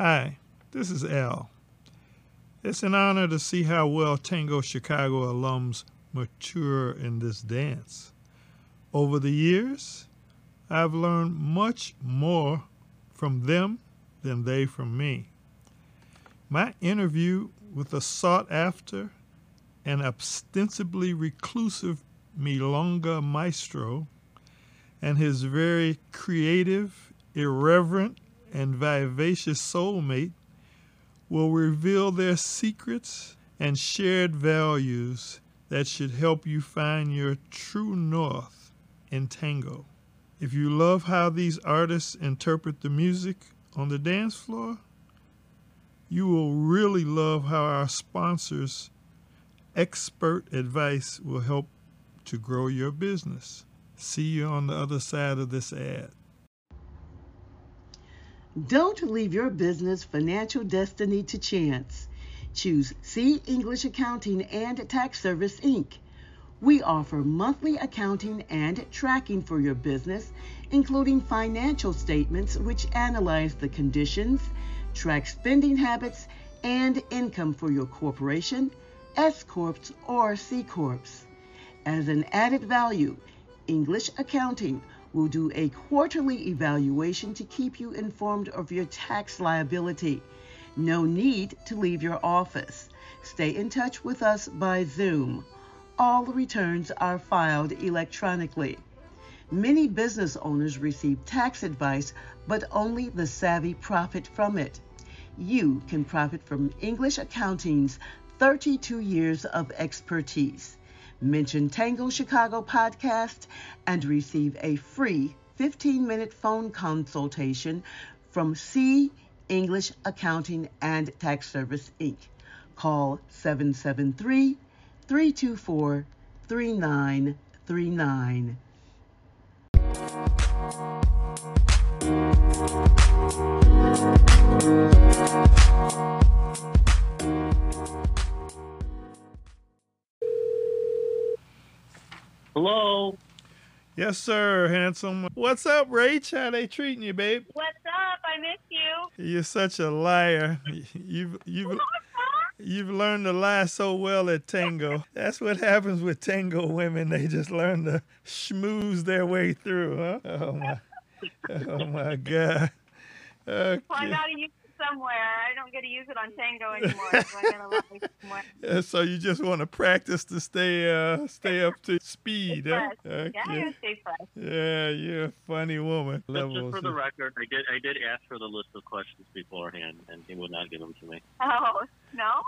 Hi, this is Al. It's an honor to see how well Tango Chicago alums mature in this dance. Over the years, I've learned much more from them than they from me. My interview with the sought after and ostensibly reclusive Milonga Maestro and his very creative, irreverent, and vivacious soulmate will reveal their secrets and shared values that should help you find your true north in tango. If you love how these artists interpret the music on the dance floor, you will really love how our sponsors' expert advice will help to grow your business. See you on the other side of this ad. Don't leave your business financial destiny to chance. Choose C English Accounting and Tax Service Inc. We offer monthly accounting and tracking for your business, including financial statements which analyze the conditions, track spending habits, and income for your corporation, S Corps, or C Corps. As an added value, English Accounting will do a quarterly evaluation to keep you informed of your tax liability. No need to leave your office. Stay in touch with us by Zoom. All returns are filed electronically. Many business owners receive tax advice, but only the savvy profit from it. You can profit from English Accounting's 32 years of expertise. Mention Tango Chicago Podcast and receive a free 15 minute phone consultation from C English Accounting and Tax Service Inc. Call 773 324 3939. Hello. Yes, sir, handsome. What's up, Rach? How they treating you, babe? What's up? I miss you. You're such a liar. You've you've you've learned to lie so well at tango. That's what happens with tango women. They just learn to schmooze their way through, huh? Oh my, oh my God. Okay. Well, I gotta use it somewhere. I don't get to use it on tango anymore, so I gotta lie somewhere. So you just want to practice to stay uh stay up to speed, huh? Fresh. Yeah, I stay fresh. Yeah, you're a funny woman. Just, just for the record, I did I did ask for the list of questions beforehand, and he would not give them to me. Oh no?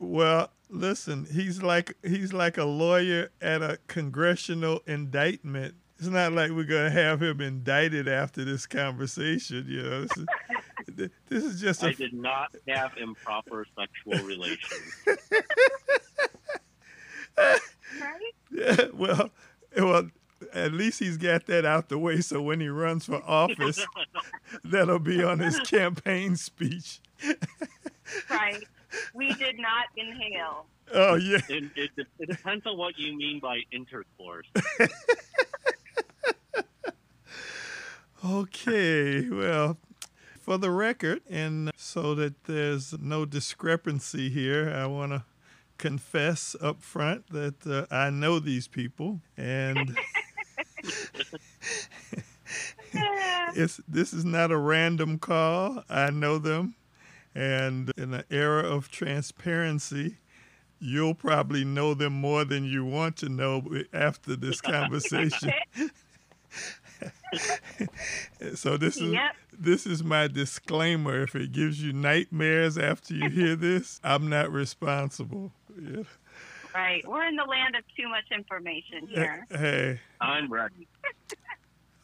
Well, listen, he's like he's like a lawyer at a congressional indictment. It's not like we're gonna have him indicted after this conversation. You know, this is, this is just I a did not have improper sexual relations. Right? yeah, well, well. At least he's got that out the way, so when he runs for office, that'll be on his campaign speech. Right. We did not inhale. Oh yeah, It, it, it depends on what you mean by intercourse. Okay, well, for the record, and so that there's no discrepancy here, I want to confess up front that uh, I know these people, and it's this is not a random call. I know them, and in an era of transparency. You'll probably know them more than you want to know after this conversation. So this is Yep. this is my disclaimer. If it gives you nightmares after you hear this, I'm not responsible. Yeah. Right. We're in the land of too much information here. Hey, I'm ready.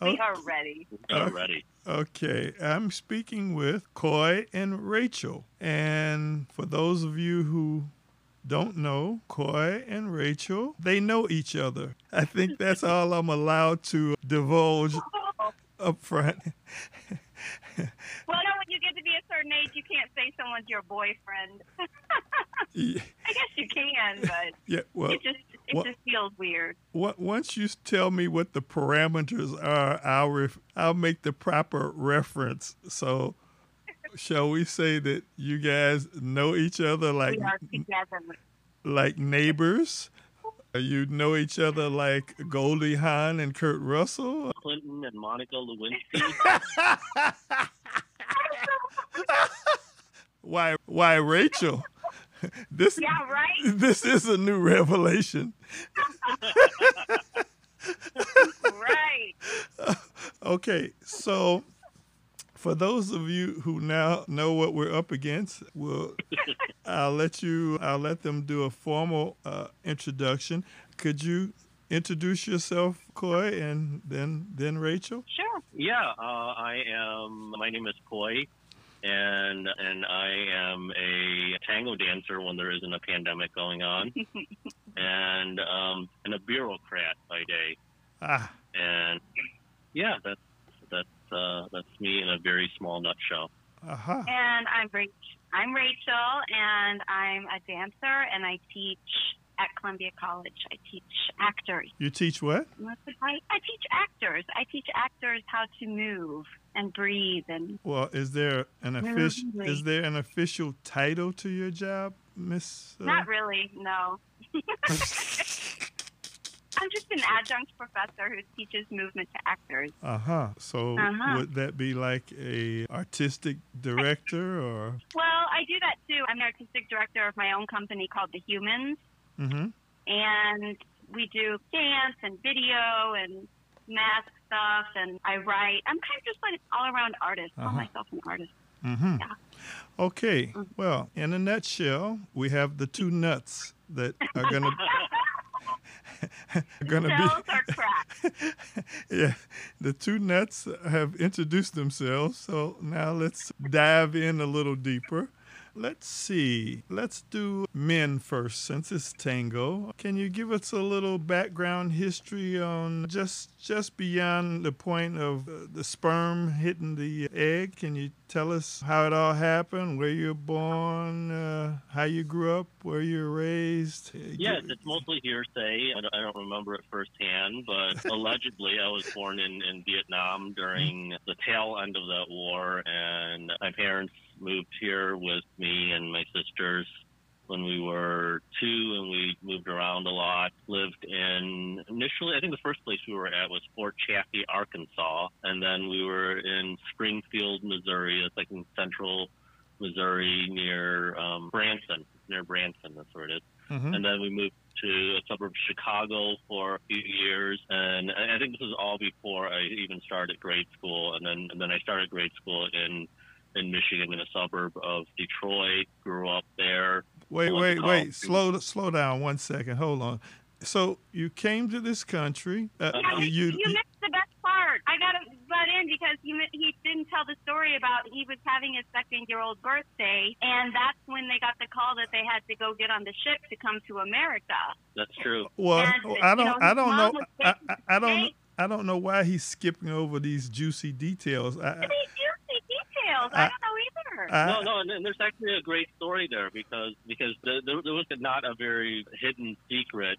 We are ready. I'm ready. okay. I'm speaking with Coy and Rachel. And for those of you who don't know, Coy and Rachel, they know each other. I think that's all I'm allowed to divulge up front. Well, no, when you get to be a certain age, you can't say someone's your boyfriend. yeah, I guess you can, but yeah, well, it just it what- just feels weird. Wa- Once you tell me what the parameters are, I'll ref- I'll make the proper reference. So, shall we say that you guys know each other like we are together. like neighbors? Uh, you know each other like Goldie Hawn and Kurt Russell? Clinton and Monica Lewinsky. why why Rachel? This Yeah, right? this is a new revelation. right. Okay, so for those of you who now know what we're up against, we'll I'll let you I'll let them do a formal uh, introduction. Could you introduce yourself, Coy, and then then Rachel? Sure. yeah, uh, I am. My name is Coy, and and I am a tango dancer when there isn't a pandemic going on, and um, and a bureaucrat by day. Ah, And yeah, that's that's uh, that's me in a very small nutshell. aha. And I'm Rach- I'm Rachel, and I'm a dancer, and I teach at Columbia College. I teach actors. You teach what? I, I teach actors. I teach actors how to move and breathe and Well, is there an official is there an official title to your job, Miss? uh, not really, no. I'm just an adjunct professor who teaches movement to actors. Uh huh. So Uh-huh. would that be like a artistic director or? Well, I do that too. I'm the artistic director of my own company called The Humans, Mm-hmm. and we do dance and video and mask stuff, and I write. I'm kind of just like an all-around artist. I call Uh-huh. myself an artist. Mm-hmm. Yeah. Okay. Well, in a nutshell, we have the two nuts that are gonna gonna be. are yeah, the two nuts have introduced themselves. So now let's dive in a little deeper. Let's see. Let's do men first, since it's tango. Can you give us a little background history on just just beyond the point of uh, the sperm hitting the egg? Can you tell us how it all happened, where you were born, uh, how you grew up, where you were raised? Uh, Yes, it's mostly hearsay. I don't, I don't remember it firsthand, but allegedly I was born in, in Vietnam during the tail end of that war, and my parents moved here with me and my sisters when we were two, and we moved around a lot. Lived in initially, I think the first place we were at was Fort Chaffee, Arkansas, and then we were in Springfield, Missouri. It's like in central Missouri near um, Branson, near Branson. That's where it is Mhm. and then we moved to a suburb of Chicago for a few years, and I I think this was all before I even started grade school, and then and then I started grade school in in Michigan in a suburb of Detroit. Grew up there. Wait, What's wait, called? wait. Slow, slow down one second. Hold on. So you came to this country. Uh, Yeah, you, you, missed the best part. I got to butt in because he he didn't tell the story about he was having his second year old birthday, and that's when they got the call that they had to go get on the ship to come to America. That's true. well, and, I don't, know, I don't know. I, I, I don't, steak. I don't know why he's skipping over these juicy details. I, These juicy. I- I, don't know either. I, no, no, and, and there's actually a great story there because because the, there, there was not a very hidden secret.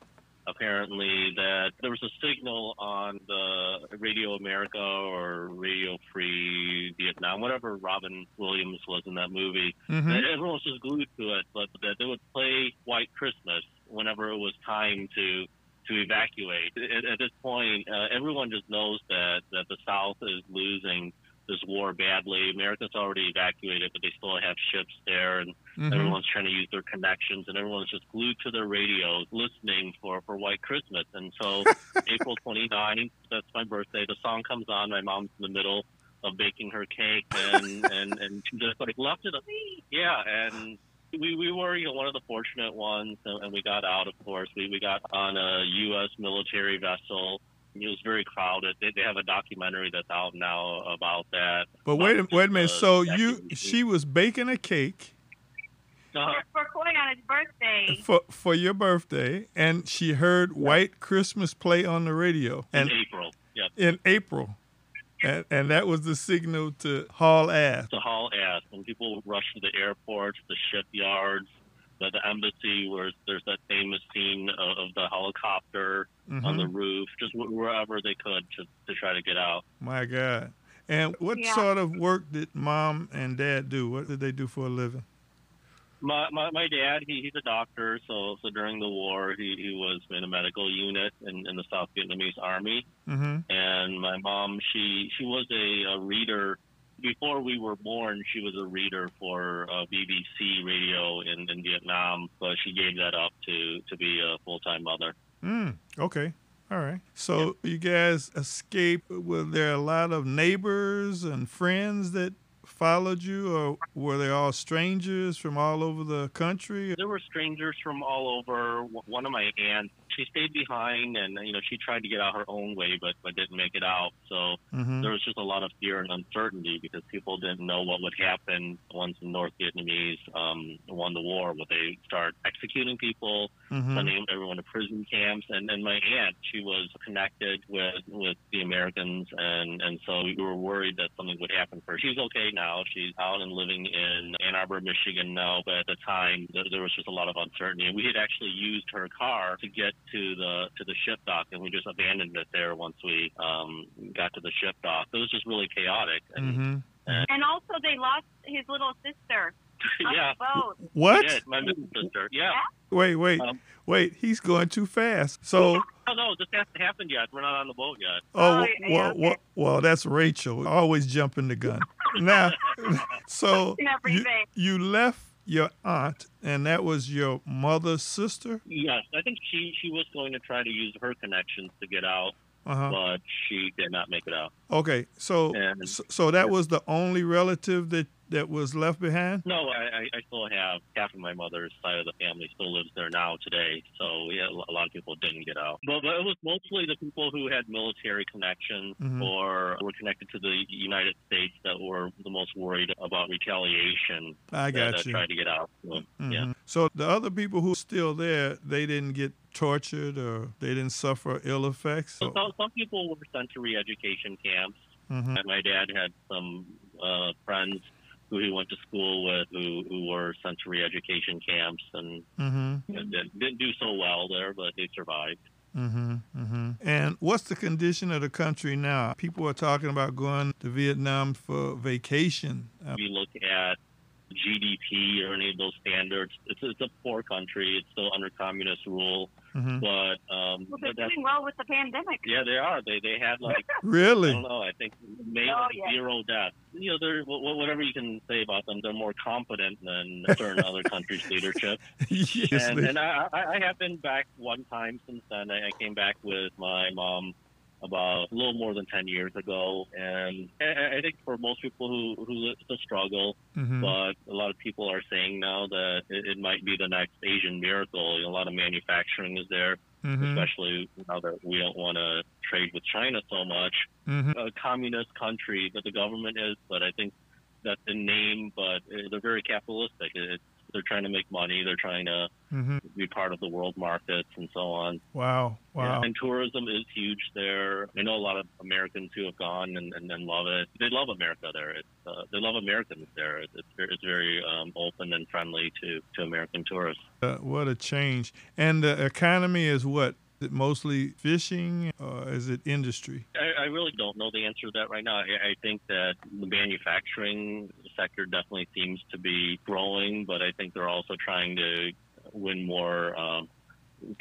Apparently, that there was a signal on the Radio America or Radio Free Vietnam, whatever Robin Williams was in that movie, Mhm. And everyone was just glued to it, but that they would play White Christmas whenever it was time to to evacuate. At, at this point, uh, everyone just knows that that the South is losing this war badly. America's already evacuated, but they still have ships there, and Mhm. everyone's trying to use their connections, and everyone's just glued to their radios, listening for for White Christmas. And so, April 29th, that's my birthday. The song comes on. My mom's in the middle of baking her cake, and and and she just like left it. Yeah, and we we were you know one of the fortunate ones, and, and we got out. Of course, we we got on a U.S. military vessel. It was very crowded. They, they have a documentary that's out now about that. But wait, a- About wait a minute. So you, she was baking a cake Uh, for Coy on his birthday. for for your birthday, and she heard White Christmas play on the radio, and in April, yep. in April, and and that was the signal to haul ass. to haul ass, When people rush to the airports, the shipyards, the, the embassy, where there's that famous scene of, of the helicopter on Mhm. the roof, just wh- wherever they could to, to try to get out. My God. And what Yeah. sort of work did mom and dad do? What did they do for a living? My, my my dad, he, he's a doctor, so so during the war, he, he was in a medical unit in, in the South Vietnamese Army. Mm-hmm. And my mom, she she was a, a reader before we were born. She was a reader for uh, BBC radio in, in Vietnam, but she gave that up to to be a full time mother. Mm, okay. All right. So you guys escaped. Were there a lot of neighbors and friends that followed you, or were they all strangers from all over the country? There were strangers from all over. One of my aunts, she stayed behind, and you know she tried to get out her own way, but but didn't make it out. So Mm-hmm. there was just a lot of fear and uncertainty because people didn't know what would happen once the North Vietnamese um, won the war. Would they start executing people, Mm-hmm. sending everyone to prison camps? And and my aunt, she was connected with with the Americans, and and so we were worried that something would happen for her. She's okay now. She's out and living in Ann Arbor, Michigan now. But at the time, there, there was just a lot of uncertainty. And we had actually used her car to get to the to the ship dock, and we just abandoned it there once we um, got to the ship dock. It was just really chaotic. And Mm-hmm. And also, they lost his little sister on yeah, the boat. What? we did. My middle sister. Yeah. Wait, wait, Um, wait. He's going too fast. So, Oh no, this hasn't happened yet. We're not on the boat yet. oh, Oh, well, yeah, well, well, that's Rachel. Always jumping the gun. Now, so you, you left your aunt, and that was your mother's sister. Yes, I think she she was going to try to use her connections to get out, Uh-huh. but she did not make it out. Okay, so And- so, so that was the only relative that that was left behind. No, I, I still have half of my mother's side of the family still lives there now today. So yeah, a lot of people didn't get out. But, but it was mostly the people who had military connections Mhm. or were connected to the United States that were the most worried about retaliation. I got that you. tried to get out. So, Yeah. Mhm. So the other people who are still there, they didn't get tortured or they didn't suffer ill effects. So some, some people were sent to re-education camps. Mhm. And my dad had some uh, friends who he went to school with who, who were sent to re-education camps and Mhm. didn't, didn't do so well there, but they survived. Mhm. Mhm. And what's the condition of the country now? People are talking about going to Vietnam for vacation. Uh, If you look at GDP or any of those standards, it's, it's a poor country. It's still under communist rule, mhm. but um, Well, they're but doing well with the pandemic. yeah, they are. They they had like really. I Really? don't know. I think maybe Oh, yeah. zero deaths. You know, they're wh- wh- whatever you can say about them. They're more competent than certain other countries' leadership. yes. and and I, I I have been back one time since then. I I came back with my mom about a little more than 10 years ago. And I, I think for most people who, who it's a struggle, Mhm. but a lot of people are saying now that it, it might be the next Asian miracle. A lot of manufacturing is there, Mhm. especially now that we don't want to trade with China so much. Mhm. A communist country that the government is, but I think that's in name, but uh, they're very capitalistic. It's, they're trying to make money. They're trying to Mhm. be part of the world markets and so on. Wow. Wow. And tourism is huge there. I know a lot of Americans who have gone and, and, and love it. They love America there. It's, uh, they love Americans there. It's, it's very um, open and friendly to, to American tourists. Uh, what a change. And the economy is what? Is it mostly fishing or is it industry? I, I really don't know the answer to that right now. I, I think that the manufacturing sector definitely seems to be growing, but I think they're also trying to win more um,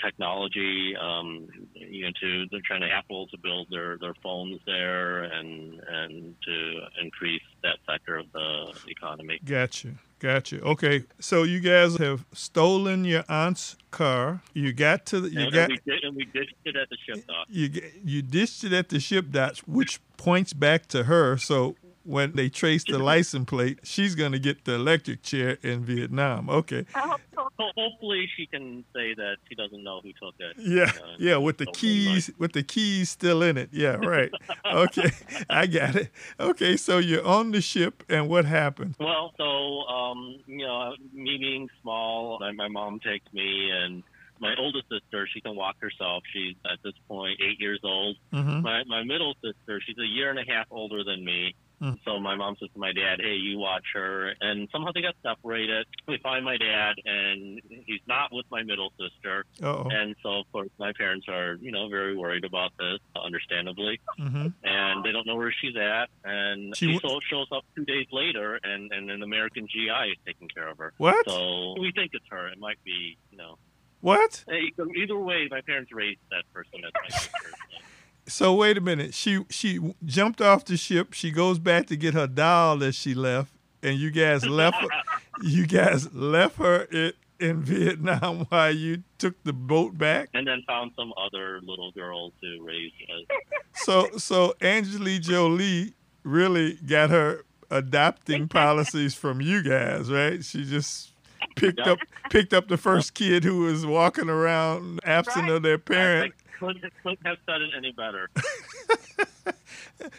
technology. Um, you know, to they're trying to Apple to build their, their phones there and and to increase that sector of the economy. Gotcha. Gotcha. Okay. So you guys have stolen your aunt's car. You got to the you and, got we did, and we ditched it at the ship dock. you you dished it at the ship dock, which points back to her. So when they trace the license plate, she's gonna get the electric chair in Vietnam. Okay. I hope so. Ho- Hopefully, she can say that she doesn't know who took it. Yeah, Uh, yeah, with the so we keys, with the keys still in it. Yeah, right. Okay, I got it. Okay, so you're on the ship, and what happened? Well, so um, you know, me being small, my, my mom takes me, and my oldest sister, she can walk herself. She's at this point eight years old. Mm-hmm. My my middle sister, she's a year and a half older than me. Mm. So my mom says to my dad, "Hey, you watch her." And somehow they got separated. We find my dad, and he's not with my middle sister. Uh-oh. And so, of course, my parents are, you know, very worried about this, understandably. hmm And they don't know where she's at. And She she, w- shows up two days later, and, and an American GI is taking care of her. What? So we think it's her. It might be, you know. What? Hey, Either way, my parents raised that person as my sister. So. So wait a minute. She she jumped off the ship. She goes back to get her doll that she left, and you guys left her. You guys left her in, in Vietnam while you took the boat back. And then found some other little girl to raise. As, So so Angelina Jolie really got her adopting policies from you guys, right? She just picked Yep. up picked up the first kid who was walking around absent of their I, I parent. Couldn't, couldn't have said it any better.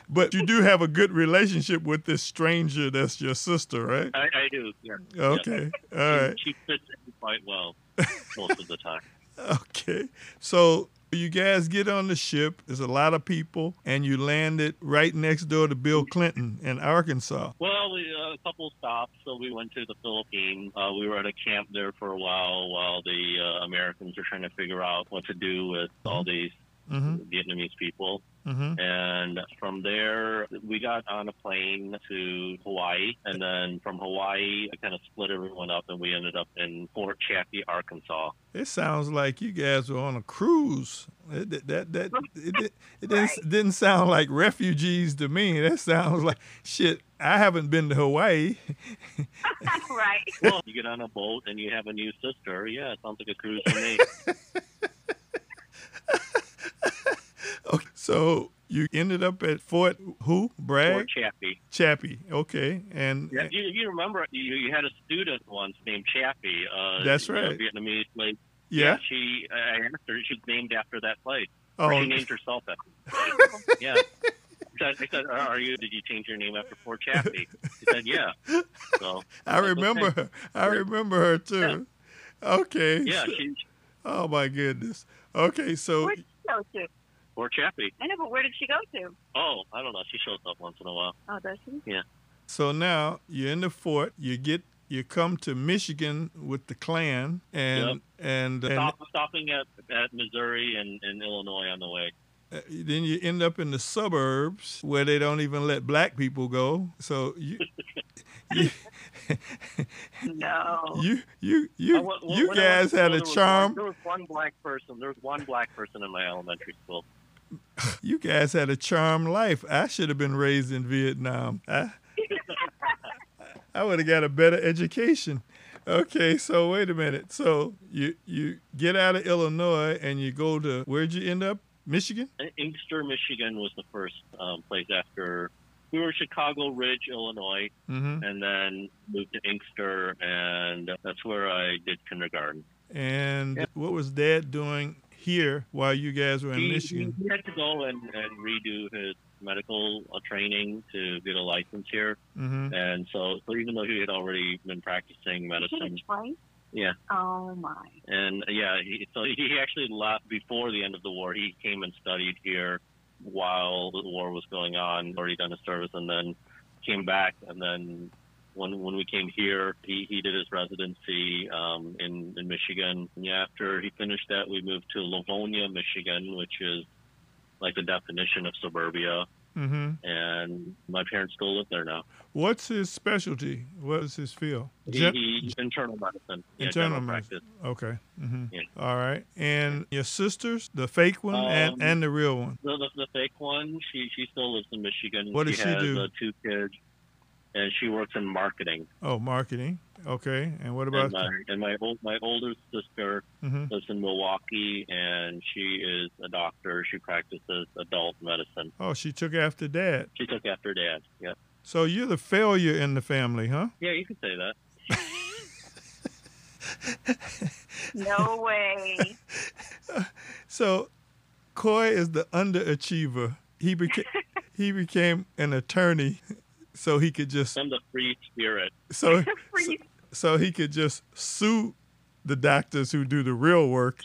But you do have a good relationship with this stranger that's your sister, right? I, I do. Yeah. Okay. All Yeah. right. She, she fits in quite well most of the time. Okay. So you guys get on the ship. There's a lot of people, and you landed right next door to Bill Clinton in Arkansas. Well, we, uh, a couple stops. So we went to the Philippines. Uh, we were at a camp there for a while while the uh, Americans were trying to figure out what to do with all these Mm-hmm. Vietnamese people. Mm-hmm. And from there, we got on a plane to Hawaii. And then from Hawaii, I kind of split everyone up and we ended up in Fort Chaffee, Arkansas. It sounds like you guys were on a cruise. It, that that, that it, it, it didn't, didn't sound like refugees to me. That sounds like shit. I haven't been to Hawaii. right. Well, you get on a boat and you have a new sister. Yeah, it sounds like a cruise to me. Okay, so you ended up at Fort who? Bragg? Fort Chaffee. Chappie. Okay, and Yeah, you, you remember you, you had a student once named Chappie. Uh, That's you know, right. Vietnamese place. yeah. she. I asked her. She's named after that place. Oh, Or she named herself after. the place. yeah. I said, "Are you? Did you change your name after Fort Chaffee?" She said, "Yeah." So I That's remember okay. her. I remember her too. Okay. yeah, she Oh my goodness. Okay, so Where did she go to? Fort Chaffee. I know, but where did she go to? Oh, I don't know. She shows up once in a while. Oh, does she? Yeah. So now you're in the fort. You get you come to Michigan with the Klan, and Yep. and, and Stop, stopping at, at Missouri and, and Illinois on the way. uh, then you end up in the suburbs where they don't even let black people go. So you. you No. you you you, Uh, when- when- you when I went guys to had a there was charm. One, there was one black person. There was one black person in my elementary school. You guys had a charmed life. I should have been raised in Vietnam. I, I would have got a better education. Okay, so wait a minute. So you you get out of Illinois and you go to where'd you end up? Michigan? Inkster, Michigan was the first um, place after we were Chicago Ridge, Illinois, Mm-hmm. and then moved to Inkster, and that's where I did kindergarten. And Yeah. what was Dad doing here while you guys were in He, Michigan? he had to go and, and redo his medical uh, training to get a license here, Mm-hmm. and so, so even though he had already been practicing She medicine, was twice? yeah, Oh, my. And yeah, he, so he actually left before the end of the war. He came and studied here while the war was going on, already done his service, and then came back. And then when when we came here, he, he did his residency um, in in Michigan. And after he finished that, we moved to Livonia, Michigan, which is like the definition of suburbia. Mm-hmm. And my parents still live there now. What's his specialty? What is his field? He, Gen- he internal medicine, yeah, Internal medicine. practice. okay. Mm-hmm. Yeah. All right. And your sisters, the fake one and, Um, and the real one. The, the, the fake one, she she still lives in Michigan. What does she has do? Uh, two kids, and she works in marketing. Oh, marketing. Okay. And what about And my and my old my older sister hmm lives in Milwaukee, and she is a doctor. She practices adult medicine. Oh, she took after dad. She took after dad. Yeah, So you're the failure in the family, huh? yeah, you could say that. No way. So Coy is the underachiever. He became he became an attorney so he could just I'm the free spirit. so Free. so he could just sue the doctors who do the real work.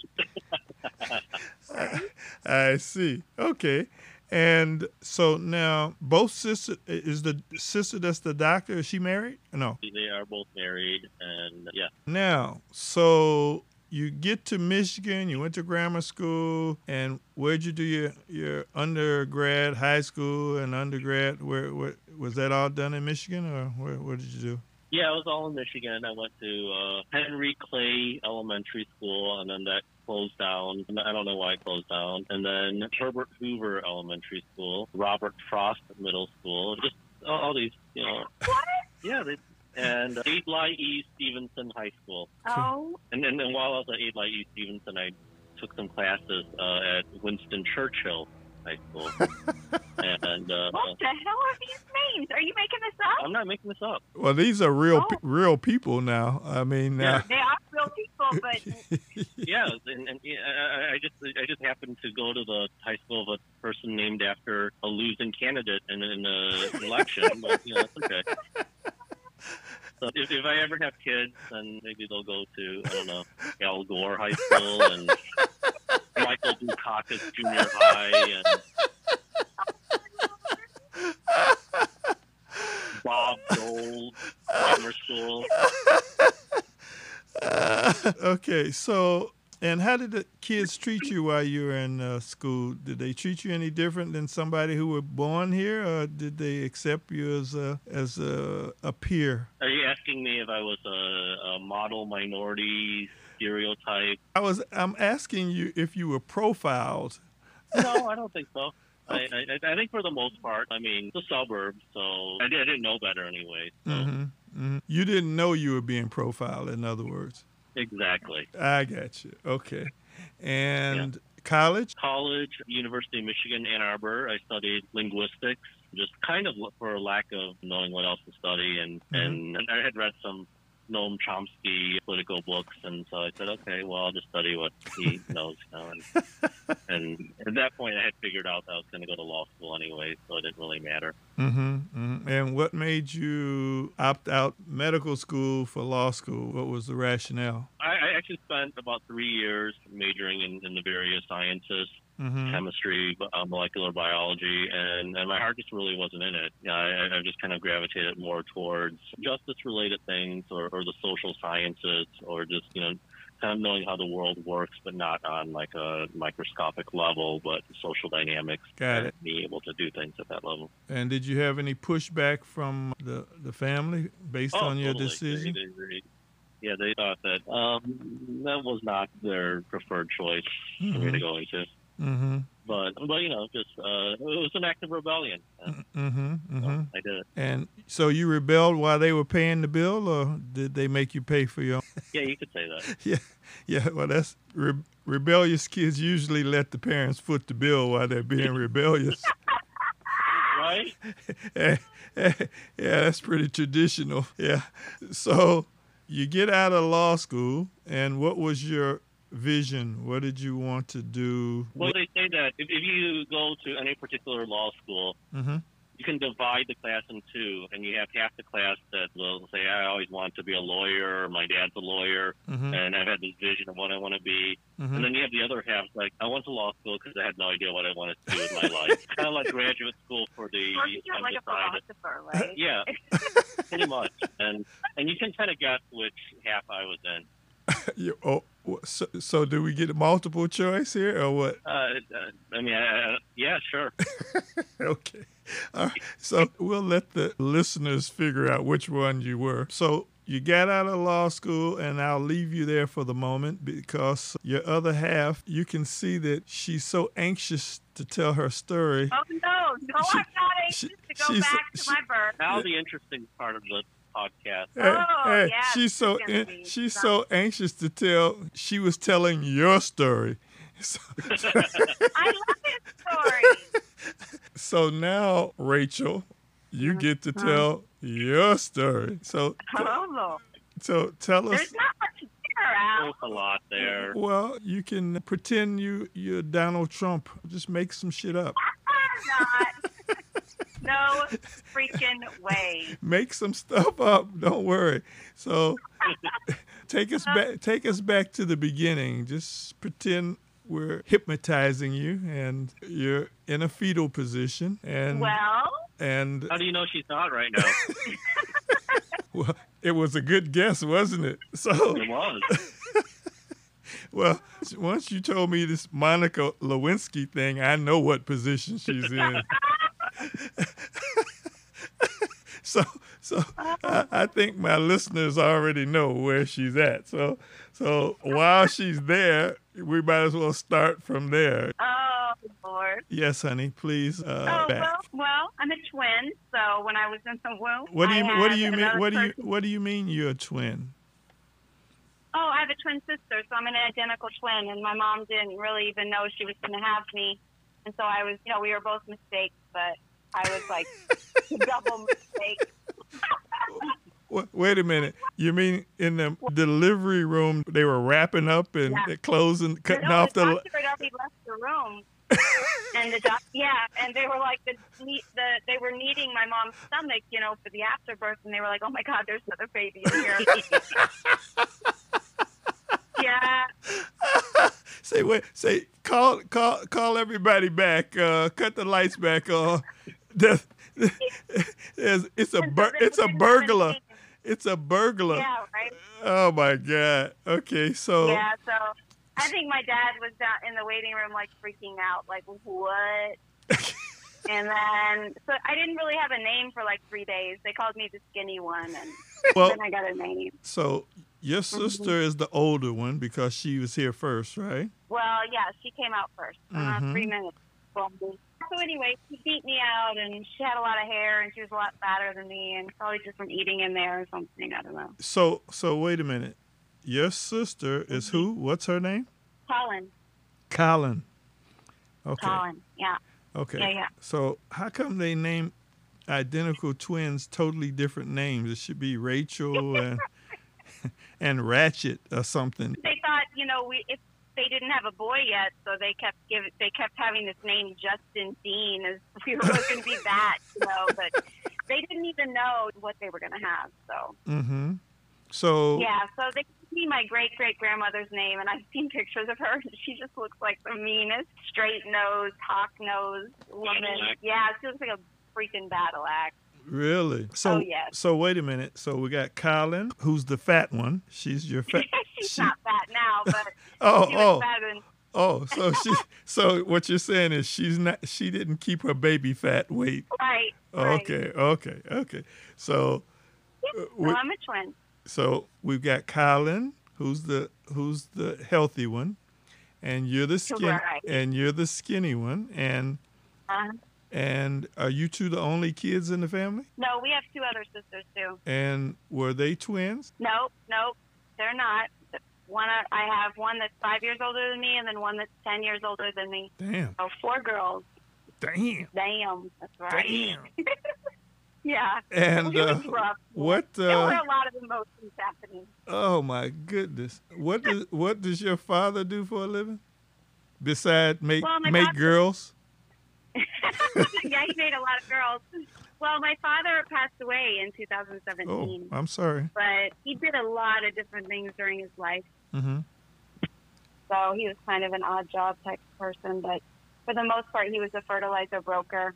I, I see. Okay. And so now both sister is the sister that's the doctor. Is she married? No. They are both married, and yeah. Now, so you get to Michigan, you went to grammar school, and where'd you do your, your undergrad, high school, and undergrad? Where, where was that all done in Michigan, or where, what did you do? Yeah, it was all in Michigan. I went to uh, Henry Clay Elementary School, and then that closed down. I don't know why it closed down. And then Herbert Hoover Elementary School, Robert Frost Middle School, just all, all these, you know. What? Yeah, they, and uh, Adlai E. Stevenson High School. Oh, And then and while I was at Adlai E. Stevenson, I took some classes uh, at Winston Churchill High School. and uh, what the hell are these names? Are you making this up? I'm not making this up. Well, these are real, Oh. pe- real people now. I mean, uh, They are real people, but yeah, and, and I, I just I just happened to go to the high school of a person named after a losing candidate in an uh, election, but you know it's okay. So if, if I ever have kids, then maybe they'll go to I don't know Al Gore High School and Michael Dukakis Junior High and Bob Dole Grammar School. okay, so and how did the kids treat you while you were in uh, school? Did they treat you any different than somebody who were born here, or did they accept you as a as a, a peer? Are you asking me if I was a, a model minority stereotype? I was. I'm asking you if you were profiled. No, I don't think so. I, I, I think for the most part, I mean, the suburbs, so I, did, I didn't know better anyway. So. hmm hmm You didn't know you were being profiled. In other words, Exactly. I got you. Okay, and college. College, University of Michigan, Ann Arbor, I studied linguistics, just kind of for lack of knowing what else to study. And, Mhm. and I had read some Noam Chomsky political books, and so I said, okay, well, I'll just study what he knows. You know, and, and at that point, I had figured out that I was going to go to law school anyway, so it didn't really matter. Mm-hmm, mm-hmm. And what made you opt out medical school for law school? What was the rationale? I, I actually spent about three years majoring in, in the various sciences, hmm chemistry, uh, molecular biology, and, and my heart just really wasn't in it. I, I just kind of gravitated more towards justice-related things, or, or the social sciences, or just you know, kind of knowing how the world works, but not on like a microscopic level, but social dynamics. Got and it. Being able to do things at that level. And did you have any pushback from the the family based on your Oh, totally. decision? They- they- they- yeah, they thought that um, that was not their preferred choice for me to go into. Mm-hmm. But but you know, just uh, it was an act of rebellion. and Mm-hmm. so Mm-hmm. I did it. And so you rebelled while they were paying the bill, or did they make you pay for your? Yeah, you could say that. yeah, yeah. Well, that's re- rebellious kids usually let the parents foot the bill while they're being rebellious. Right? yeah, that's pretty traditional. Yeah. So you get out of law school, and what was your vision? What did you want to do? Well, they say that if, if you go to any particular law school, Mm-hmm. you can divide the class in two, and you have half the class that will say, "I always want to be a lawyer," "My dad's a lawyer," Mm-hmm. and I've had this vision of what I want to be. mm-hmm. And then you have the other half, like I went to law school because I had no idea what I wanted to do with my life. kind of like graduate school for the or you're like a philosopher, right? Yeah, pretty much. And and you can kind of guess which half I was in. You, oh, wh- so, so do we get a multiple choice here, or what? Uh, uh, I mean, I, I, yeah, sure. okay. All right. So we'll let the listeners figure out which one you were. So you got out of law school, and I'll leave you there for the moment because your other half, you can see that she's so anxious to tell her story. Oh no, no, She- I'm not anxious she- to go back to she- my birth. Now the interesting part of the podcast. Hey, Oh, hey, yeah, she's so it's an- she's something. so anxious to tell. She was telling your story. So, I love his story. so now, Rachel, you get to Uh-huh. tell your story. So, Oh so tell us. there's not much to figure out. A lot there. Well, you can pretend you you're Donald Trump. Just make some shit up. I'm not. No freaking way. Make some stuff up. Don't worry. So take us uh-huh. back take us back to the beginning. Just pretend we're hypnotizing you, and you're in a fetal position, and Well, and How do you know she's not right now? well, it was a good guess, wasn't it? So, It was. well, once you told me this Monica Lewinsky thing, I know what position she's in. so, so I, I think my listeners already know where she's at. So, so while she's there, we might as well start from there. oh Lord. Yes, honey, please. Uh, Oh back. well, well, I'm a twin, so when I was in the womb, What do you I what do you mean? What do you what do you mean you're a twin? Oh, I have a twin sister, so I'm an identical twin, and my mom didn't really even know she was going to have me, and so I was, you know, we were both mistakes, but I was like double mistake. Wait a minute. You mean in the delivery room they were wrapping up and Yeah. closing, cutting no, off the the? doctor had already left the room, and the doc, yeah, and they were like the, the they were kneading my mom's stomach, you know, for the afterbirth, and they were like, oh my God, there's another baby in here. yeah, Say wait. Say call call call everybody back. Uh, cut the lights back on. There's, there's, it's a bur- it's a didn't have a burglar. It's a burglar. yeah, right. Oh my god. Okay, so Yeah, so I think my dad was down in the waiting room, like freaking out, like what? and then, so I didn't really have a name for like three days. They called me the skinny one, and well, then I got a name. so your Mm-hmm. sister is the older one because she was here first, right? Well, yeah, she came out 1st uh, Mhm. three minutes. So anyway, she beat me out, and she had a lot of hair, and she was a lot fatter than me, and probably just from eating in there or something. I don't know. So so wait a minute. Your sister is Mm-hmm. who? What's her name? Colin, Colin. Okay. Colin, yeah. Okay. Yeah, yeah. So how come they name identical twins totally different names? It should be Rachel and and Ratchet or something. they thought, you know, we if they didn't have a boy yet, so they kept give they kept having this name Justin Dean as we were going to be that, you know, but they didn't even know what they were going to have. So Mm-hmm. So yeah, so they gave me my great great grandmother's name, and I've seen pictures of her. and She just looks like the meanest straight nose, hawk nose woman. Yeah, she looks like a freaking battle axe. Really? So Oh, yes. so wait a minute. So we got Colin, who's the fat one. She's your fat. She's she- not fat now, but Oh she was oh fat and oh. So she. So what you're saying is she's not. She didn't keep her baby fat weight. right. right. Okay. Okay. Okay. So. uh, we- So I'm a twin. So we've got Colin, who's the who's the healthy one, and you're the skinny, Right. and you're the skinny one, and Uh, and are you two the only kids in the family? no, we have two other sisters too. And were they twins? Nope, nope, they're not. One, I- have one that's five years older than me, and then one that's ten years older than me. Damn, So four girls. damn, Damn, that's right. damn. Yeah. And uh, what? there were Uh, a lot of emotions happening. oh my goodness, what does what does your father do for a living? Besides make Well, make girls? Yeah, he made a lot of girls. Well, my father passed away in 2017. Oh, 2017, I'm sorry. but he did a lot of different things during his life. Mm-hmm. So he was kind of an odd job type person, but for the most part, he was a fertilizer broker.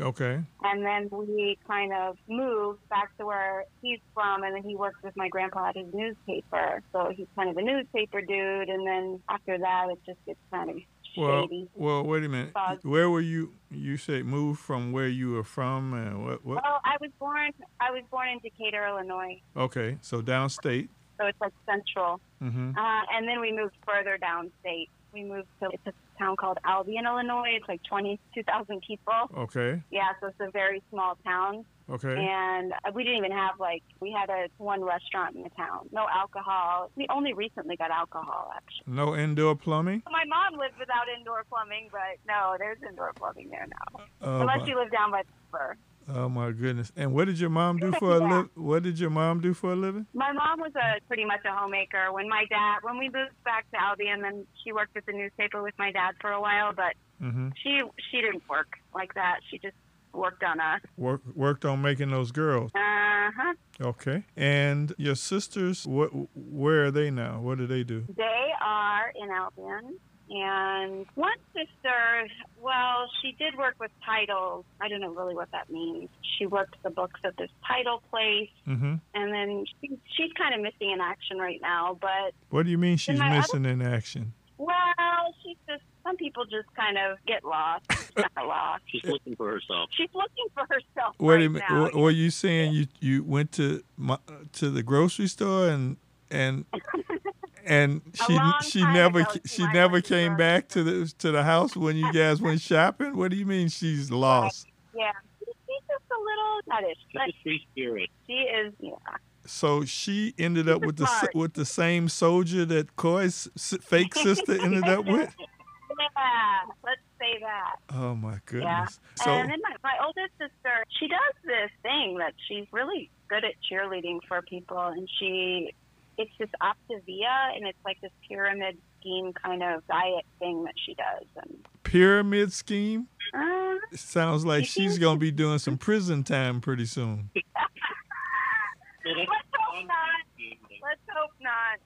Okay. And then we kind of moved back to where he's from, and then he worked with my grandpa at his newspaper. So he's kind of a newspaper dude, and then after that, it just gets kind of Well, shady. well, wait a minute. Pause. Where were you? You say moved from where you were from, and what? What? Well, I was born. I was born in Decatur, Illinois, Okay, so downstate. so it's like central. Mm-hmm. Uh, and then we moved further downstate. We moved to it's a town called Albion, Illinois. It's like 22,000 people. Okay. Yeah, so it's a very small town. Okay. And uh, we didn't even have like we had a one restaurant in the town. No alcohol. We only recently got alcohol actually. No indoor plumbing. My mom lived without indoor plumbing, but no, there's indoor plumbing there now. Oh Unless you live down by the river. Oh my goodness! And what did your mom do for a Yeah. live? What did your mom do for a living? My mom was a pretty much a homemaker. When my dad, when we moved back to Albion, then she worked at the newspaper with my dad for a while. But Mm-hmm. she she didn't work like that. She just worked on us. Work, worked on making those girls. Uh huh. Okay. And your sisters, what? Where are they now? What do they do? They are in Albion, And one sister, well, she did work with titles. I don't know really what that means. She worked the books at this title place, Mm-hmm. and then she, she's kind of missing in action right now. But What do you mean she's my other- missing in action? well, she's just some people just kind of get lost. She's not lost. She's looking for herself. She's looking for herself What do right you mean? now. What, what you saying? You you went to my, to the grocery store and and and she she never ago, she she never went to the came grocery back to the to the house when you guys went shopping. What do you mean she's lost? Yeah, she's just a little nuttish, She's but a free spirit. she is. Yeah. So she ended up She's with the smart. with the same soldier that Coy's fake sister ended up with. Yeah, let's say that. Oh my Yeah. goodness! So and then my, my oldest sister, she does this thing that she's really good at cheerleading for people, and she, it's this Optavia, and it's like this pyramid scheme kind of diet thing that she does, and pyramid scheme. uh, It sounds like she's gonna be doing some prison time pretty soon. Well, let's hope not. Let's hope not.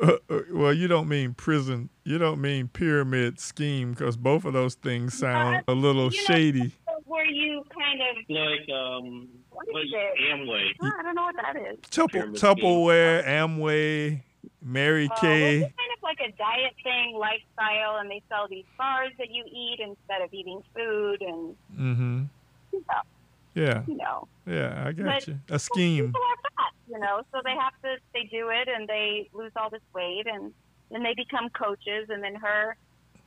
Uh, uh, well, you don't mean prison. You don't mean pyramid scheme because both of those things sound a little You know- shady. Where you kind of, Like um, what what is it? Amway. Oh, I don't know what that is. Tupper. Tupperware, Amway, Mary Uh, well, Kay. it's kind of like a diet thing, lifestyle, and they sell these bars that you eat instead of eating food, and Mm-hmm. you know, Yeah, you know. yeah, I got But- you. A scheme. People are fat, you know, so they have to, they do it and they lose all this weight and then they become coaches and then her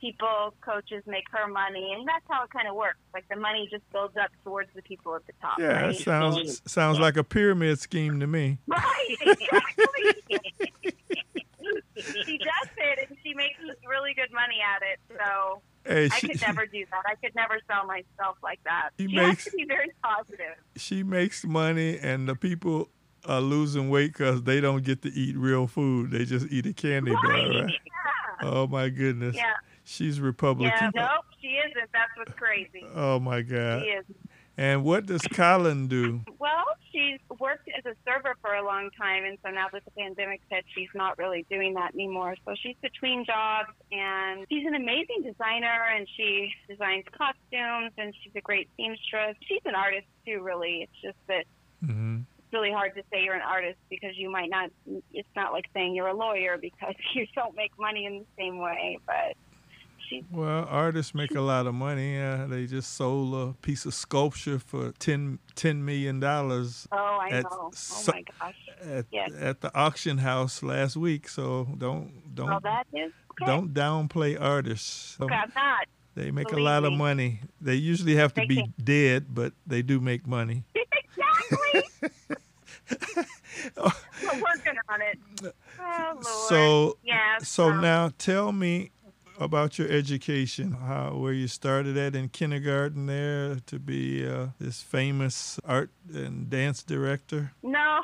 people, coaches make her money and that's how it kind of works. Like the money just builds up towards the people at the top, Yeah, right? it sounds sounds like a pyramid scheme to me. Right, exactly. she does it and she makes really good money at it, so Hey, I could never do that. I could never sell myself like that. She She makes- has to be very positive. she makes money, and the people are losing weight because they don't get to eat real food. They just eat a candy bar, right? Yeah. Oh my goodness. Yeah. She's Republican. Yeah, nope, she isn't. That's what's crazy. Oh my God. She is. And what does Colin do? Well, she's worked as a server for a long time, and so now that the pandemic hit, she's not really doing that anymore. So she's between jobs, and she's an amazing designer, and she designs costumes, and she's a great seamstress. She's an artist too, really. It's just that hmm it's really hard to say you're an artist because you might not. It's not like saying you're a lawyer because you don't make money in the same way, but. Well, artists make a lot of money. Uh, they just sold a piece of sculpture for 10, $10 million at, oh, I At know. Oh so- my gosh. at, Yes. at the auction house last week. So don't don't Oh, that is. Okay. don't downplay artists. Okay, I'm not. They make a Believe lot of money. They usually have to They be can. dead, but they do make money. exactly. We're working on it. Oh, Lord. So yeah. so um, now tell me about your education. How where you started at in kindergarten there to be uh, this famous art and dance director. No,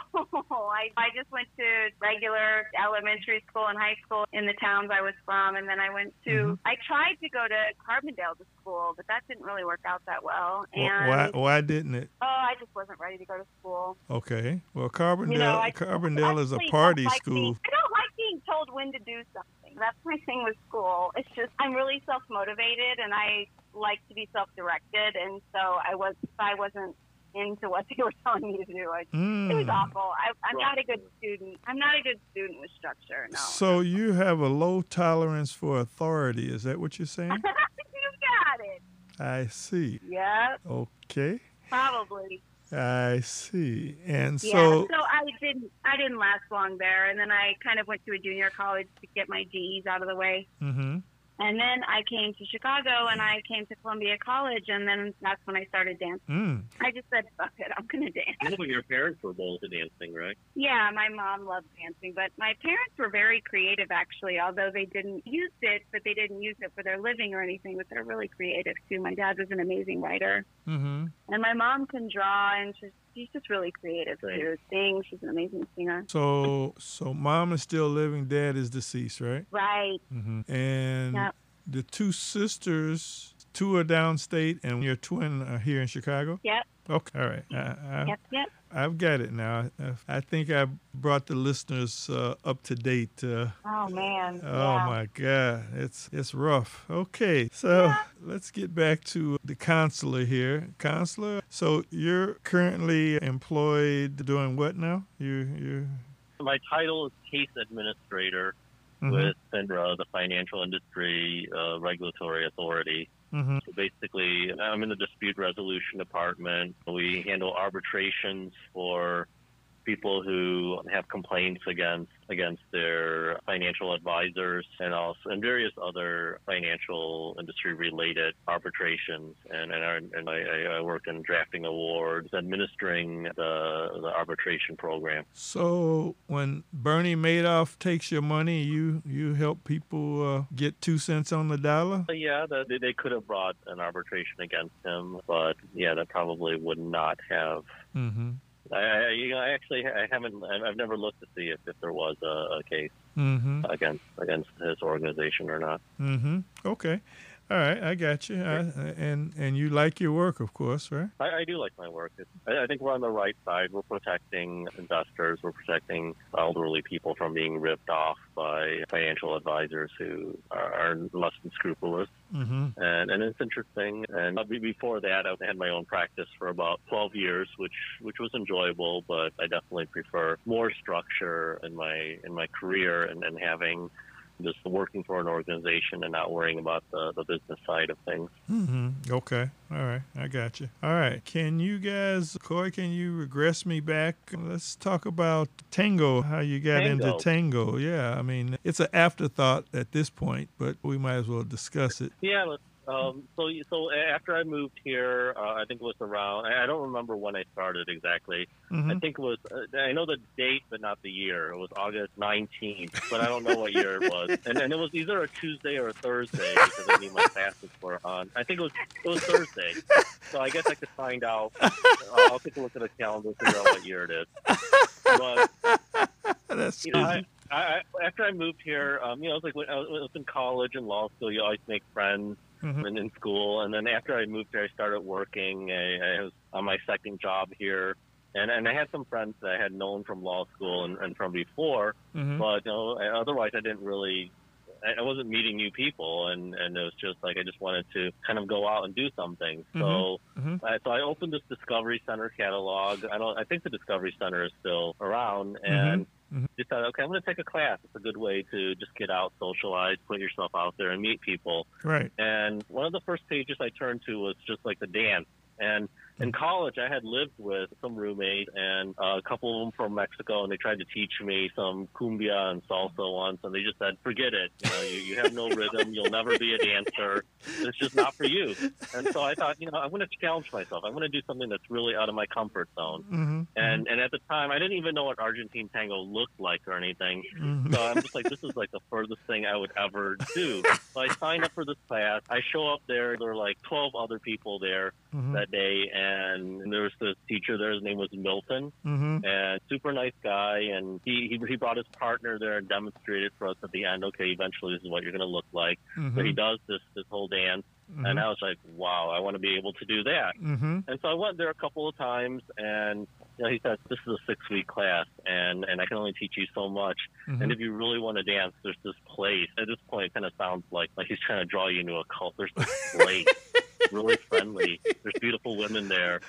I I just went to regular elementary school and high school in the towns I was from, and then I went to. Mhm. I tried to go to Carbondale to school, but that didn't really work out that well. And Why why didn't it? oh, I just wasn't ready to go to school. Okay. Well, Carbondale You know, I Carbondale is a party school. I don't like being told when to do something. That's my thing with school. It's just I'm really self motivated and I like to be self directed, and so I was if I wasn't into what they were telling me to do. I, It was Mm. awful. I, I'm not a good student. I'm not a good student with structure. No. So you have a low tolerance for authority. Is that what you're saying? you got it. I see. Yeah, Okay. probably. I see. And yeah. so So I didn't. I didn't last long there, and then I kind of went to a junior college to get my GEs out of the way. mhm. And then I came to Chicago and I came to Columbia College and then that's when I started dancing. Mm. I just said, fuck it, I'm going to dance. I know your parents were both into dancing, right? Yeah, my mom loved dancing, but my parents were very creative actually, although they didn't use it, but they didn't use it for their living or anything, but they're really creative too. My dad was an amazing writer Mhm. and my mom can draw and she's, she's just really creative Right. too. Sing, she's an amazing singer. So so mom is still living, dad is deceased, right? Right. Mhm. And Yep. the two sisters, two are downstate and your twin are here in Chicago? Yep. Okay. All right. I, I, Yep. Yep. I've got it now. I, I think I brought the listeners uh, up to date. Uh, Oh man. oh yeah. my God, it's it's rough. Okay, so Yeah. let's get back to the consular here. Consular. So you're currently employed doing what now? You you. My title is case administrator mhm, with FINRA, the Financial Industry uh, Regulatory Authority. Mhm, So basically, I'm in the dispute resolution department. We handle arbitrations for people who have complaints against against their financial advisors and also and various other financial industry related arbitrations. And and, our, and I, I work in drafting awards, administering the the arbitration program. So when Bernie Madoff takes your money, you you help people uh, get two cents on the dollar. Yeah, the, they, could have brought an arbitration against him, but yeah, that probably would not have Mm-hmm. I, I, you know, I actually I haven't. I've never looked to see if, if there was a, a case Mm-hmm. against against his organization or not. Mm-hmm. Okay. All right, I got you. I, and and you like your work, of course, right? I, I do like my work. I, I think we're on the right side. We're protecting investors. We're protecting elderly people from being ripped off by financial advisors who are, are less than scrupulous. Mm-hmm. And and it's interesting. And before that, I had my own practice for about 12 years, which which was enjoyable. But I definitely prefer more structure in my in my career and, and having just working for an organization and not worrying about the, the business side of things. Mm-hmm. Okay. All right. I got you. All right. Can you guys, Coy, can you regress me back? Let's talk about tango, how you got into Tango. tango. Yeah. I mean, it's an afterthought at this point, but we might as well discuss it. Yeah. let's- Um, so so after I moved here, uh, I think it was around. I I don't remember when I started exactly. I Mm-hmm. think it was. Uh, I know the date, but not the year. It was August 19th, but I don't know what year it was. And, and it was either a Tuesday or a Thursday because I knew my classes were on. I think it was it was Thursday. So I guess I could find out. I'll, I'll take a look at the calendar, figure out what year it is. But That's you know. I, I, I, after I moved here, um, you know, it was like when I was, when I was in college and law school. You always make friends Mhm. and in school. And then after I moved here, I started working. I, I was on my second job here. And, and I had some friends that I had known from law school and, and from before, Mhm. but you know, otherwise I didn't really, I wasn't meeting new people, and, and it was just like I just wanted to kind of go out and do something. So, Mhm. I, so I opened this Discovery Center catalog. I don't, I think the Discovery Center is still around, and Mhm. just thought, okay, I'm going to take a class. It's a good way to just get out, socialize, put yourself out there, and meet people. Right. And one of the first pages I turned to was just like the dance. And in college, I had lived with some roommates and uh, a couple of them from Mexico, and they tried to teach me some cumbia and salsa once, and they just said, "Forget it. You know, you, you have no rhythm. You'll never be a dancer. It's just not for you." And so I thought, you know, I'm going to challenge myself. I'm going to do something that's really out of my comfort zone. Mm-hmm. And and at the time, I didn't even know what Argentine tango looked like or anything. Mhm. So I'm just like, this is like the furthest thing I would ever do. So I signed up for this class. I show up there. There were like 12 other people there Mhm. that day, and there was this teacher there. His name was Milton, Mhm. and super nice guy. And he he, he brought his partner there and demonstrated for us at the end. Okay, eventually this is what you're going to look like. So he does this this whole dance, and I was like, wow, I want to be able to do that. Mhm. And so I went there a couple of times, and you know, he said, "This is a six-week class, and and I can only teach you so much. Mhm. And if you really want to dance, there's this place. At this point, it kind of sounds like like he's trying to draw you into a cult. There's this place, really friendly. There's beautiful women there,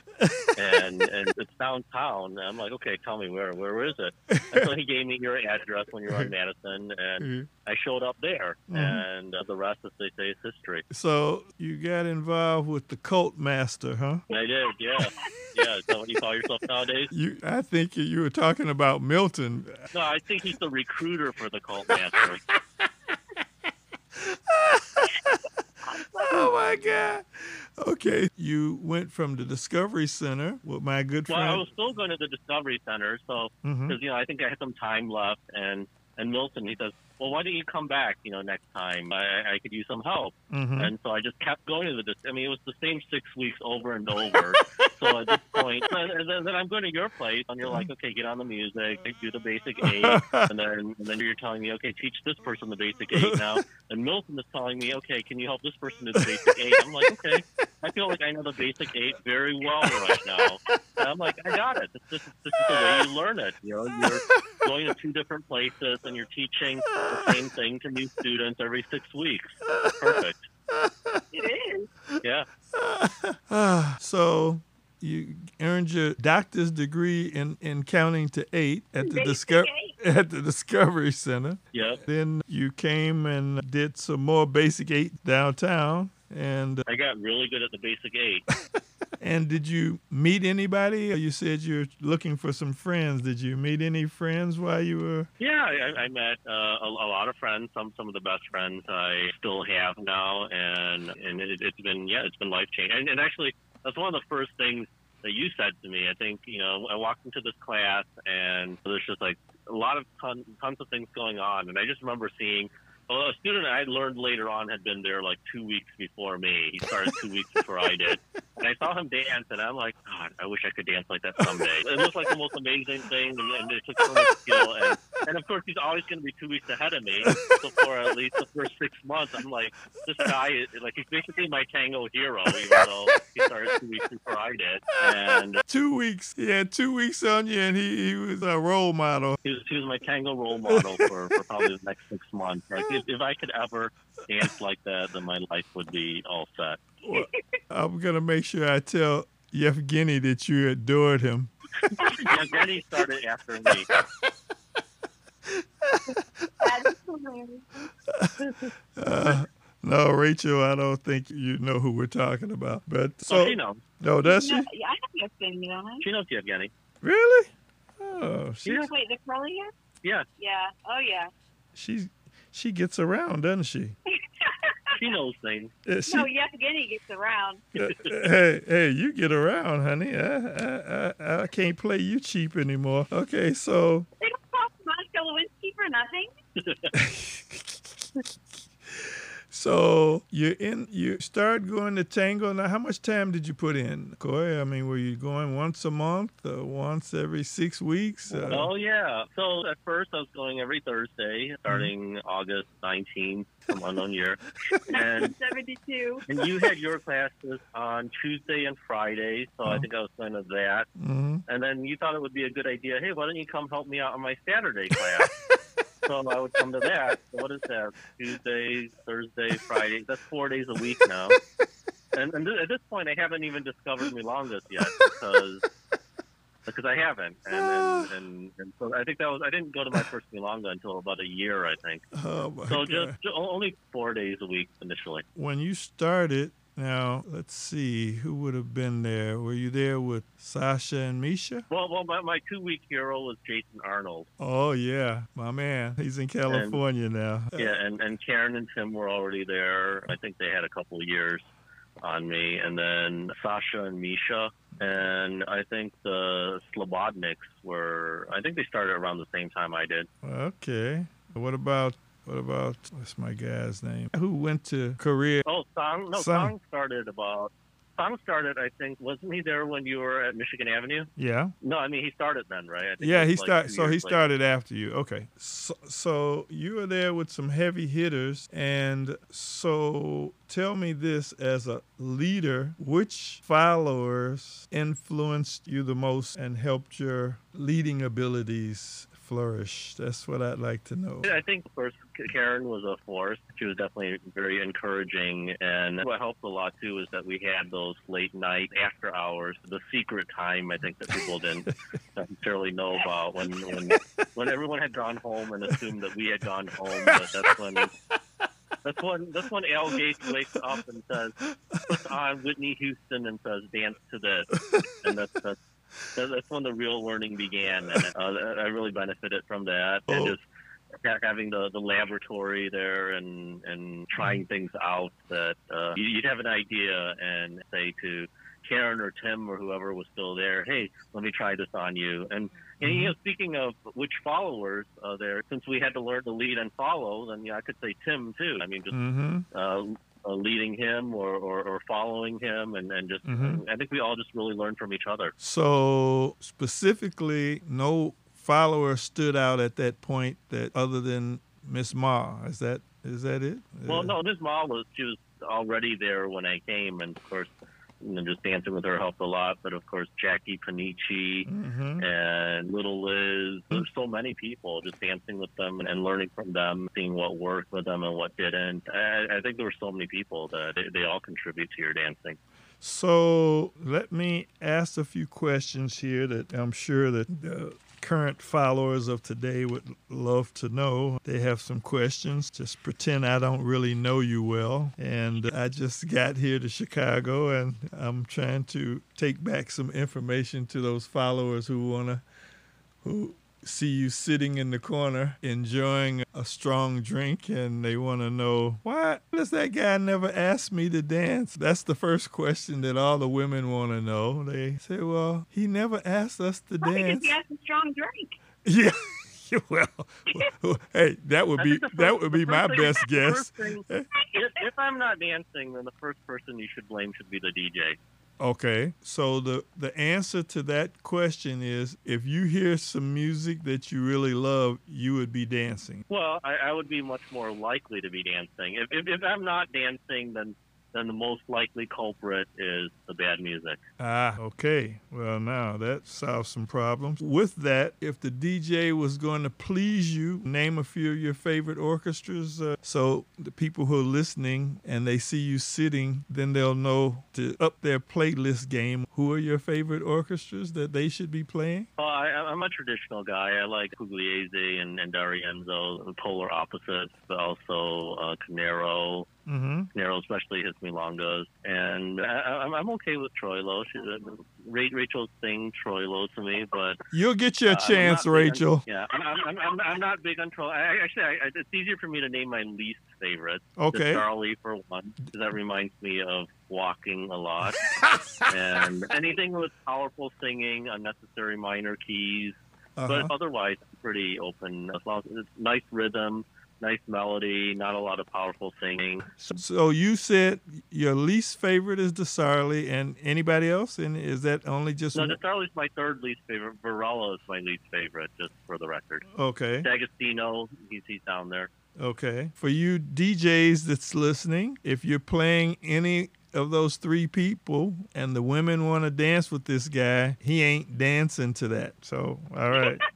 and and it's downtown. And I'm like, okay, tell me where where is it? And so he gave me your address when you're on Madison, and Mhm. I showed up there, Mhm. and uh, the rest, as they say, is history. So you got involved with the cult master, huh? I did, yeah, yeah. Is that what you call yourself nowadays? You, I think you were talking about Milton. No, I think he's the recruiter for the cult master. Oh my God. Okay, you went from the Discovery Center with my good friend. Well, I was still going to the Discovery Center, so mm-hmm. because you know I think I had some time left, and and Milton he says, well, why don't you come back? You know, next time I, I could use some help, Mhm. and so I just kept going to the. I mean, it was the same six weeks over and over. so at this point, and then, then I'm going to your place, and you're like, okay, get on the music, do the basic eight, and then and then you're telling me, okay, teach this person the basic eight now, and Milton is telling me, okay, can you help this person do the basic eight? I'm like, okay. I feel like I know the basic eight very well right now. And I'm like, I got it. This, this, this is the way you learn it. You know, you're going to two different places and you're teaching the same thing to new students every six weeks. Perfect. It is. Yeah. so you earned your doctor's degree in, in counting to eight at the Basic Disco- eight. at the Discovery Center. Yep. Then you came and did some more basic eight downtown. And I got really good at the basic eight. and did you meet anybody? You said you're looking for some friends. Did you meet any friends while you were? Yeah, I, I met uh, a, a lot of friends. Some some of the best friends I still have now, and and it, it's been yeah, it's been life changing. And, and actually, that's one of the first things that you said to me. I think you know I walked into this class, and there's just like a lot of ton, tons of things going on, and I just remember seeing. Well, a student I learned later on had been there like two weeks before me. He started two weeks before I did. And I saw him dance, and I'm like, God, I wish I could dance like that someday. It looked like the most amazing thing, and, and it took so much skill. And, and of course, he's always going to be two weeks ahead of me. So for at least the first six months, I'm like, this guy is like he's basically my tango hero, even though he started two weeks before I did. And Two weeks. He had two weeks on you, and he, he was a role model. he was, he was my tango role model for, for probably the next six months. Like if, if I could ever dance like that, then my life would be all set. Well, I'm gonna make sure I tell Yevgeny that you adored him. yeah, then he started after me. That's hilarious. Uh, no, Rachel, I don't think you know who we're talking about. But So so she knows. no, does she No, yeah, I know you're saying, you. She knows Yevgeny. really? Oh, she Yeah. Wait, the curly hair? Yeah, Yeah. Oh, yeah. she she gets around, doesn't she? she knows things. Uh, she- No, Yevgeny gets around. uh, hey, hey, you get around, honey. I, I, I, I can't play you cheap anymore. Okay, so They don't call Monica Lewinsky for nothing. so you're in. You start going to tango. Now, how much time did you put in, Coy? I mean, were you going once a month, uh, once every six weeks? Uh, Oh yeah. So at first I was going every Thursday, starting August 19th, some unknown year, and 72. and you had your classes on Tuesday and Friday. So I Oh. think I was going to that. hmm And then you thought it would be a good idea. Hey, why don't you come help me out on my Saturday class? so I would come to that. What is that? Tuesday, Thursday, Friday. That's four days a week now. And, and th- at this point, I haven't even discovered Milongas yet because because I haven't. And, and, and, and so I think that was I didn't go to my first Milonga until about a year, I think. Oh my So God. just, ju- only four days a week initially. when you started, now let's see who would have been there. Were you there with Sasha and Misha? Well, well, my, my two week hero was Jason Arnold. Oh yeah, my man. He's in California now. Yeah, and, and Karen and Tim were already there. I think they had a couple of years on me. And then Sasha and Misha. And I think the Slobodniks were, I think they started around the same time I did. Okay. What about what about what's my guy's name? Who went to Korea? Oh, Song, no, Song. Song started about, Song started, I think, wasn't he there when you were at Michigan Avenue? Yeah. No, I mean, he started then, right? I think Yeah, he like started. So he later. started after you. Okay. So, so you were there with some heavy hitters, and so tell me this as a leader: which followers influenced you the most and helped your leading abilities flourish? That's what I'd like to know. I think first Karen was a force. She was definitely very encouraging, and what helped a lot too is that we had those late night after hours, the secret time. I think that people didn't necessarily know about when when when everyone had gone home and assumed that we had gone home. But that's when. That's when that's when Al Gates wakes up and says, puts on Whitney Houston and says, "Dance to this," and that's that's that- that's when the real learning began, and uh, I really benefited from that, and Oh. just ha- having the, the laboratory there and and trying things out that uh, you- you'd have an idea and say to Karen or Tim or whoever was still there, hey, let me try this on you. And, and you know, speaking of which followers uh, there, since we had to learn to lead and follow, then yeah, I could say Tim too. I mean, just Mm-hmm. uh, uh, leading him or, or, or following him, and, and just Mhm. I think we all just really learn from each other. So specifically, no follower stood out at that point that other than Miss Ma. Is that is that it? Well, Uh, no, Miss Ma was she was already there when I came, and of course, you know, just dancing with her helped a lot. But of course, Jackie Panici hmm and Little Liz. There's so many people just dancing with them and learning from them, seeing what worked with them and what didn't. I, I think there were so many people that they, they all contribute to your dancing. So let me ask a few questions here that I'm sure that current followers of today would love to know. They have some questions. Just pretend I don't really know you well. And I just got here to Chicago and I'm trying to take back some information to those followers who want to who see you sitting in the corner enjoying a strong drink and they want to know why does that guy never ask me to dance? That's the first question that all the women want to know. They say well he never asked us to Probably because dance. he has a strong drink. yeah. Well, well, hey that would be think that would be my thing- best guess. thing- if, if I'm not dancing, then the first person you should blame should be the DJ. Okay, so the the answer to that question is if you hear some music that you really love, you would be dancing. Well, I, I would be much more likely to be dancing. If, if, if I'm not dancing, then then the most likely culprit is the bad music. Ah, okay. Well, now that solves some problems. With that, if the DJ was going to please you, name a few of your favorite orchestras. Uh, so the people who are listening and they see you sitting, then they'll know to up their playlist game. Who are your favorite orchestras that they should be playing? Well, I, I'm a traditional guy. I like Pugliese and, and D'Arienzo, the polar opposites, but also uh, Canaro. Mm-hmm. Canaro especially hits milongas. And I, I'm, I'm okay with Troilo. She, uh, Ra- Rachel sings Troilo to me, but You'll get your Uh, chance, big on- Rachel. yeah, I'm, I'm, I'm, I'm not big on troll. I, actually, I, it's easier for me to name my least favorite. Okay. Sarli for one, 'cause that reminds me of walking a lot, and anything with powerful singing, unnecessary minor keys. Uh-huh. But otherwise, pretty open. As long as it's nice rhythm, nice melody, not a lot of powerful singing. So you said your least favorite is the Sarli, and anybody else? And is that only just No, Sarli's my third least favorite. Varela is my least favorite, just for the record. okay? D'Agostino, he's, he's down there. Okay. For you DJs that's listening, if you're playing any of those three people and the women want to dance with this guy, he ain't dancing to that. So, all right.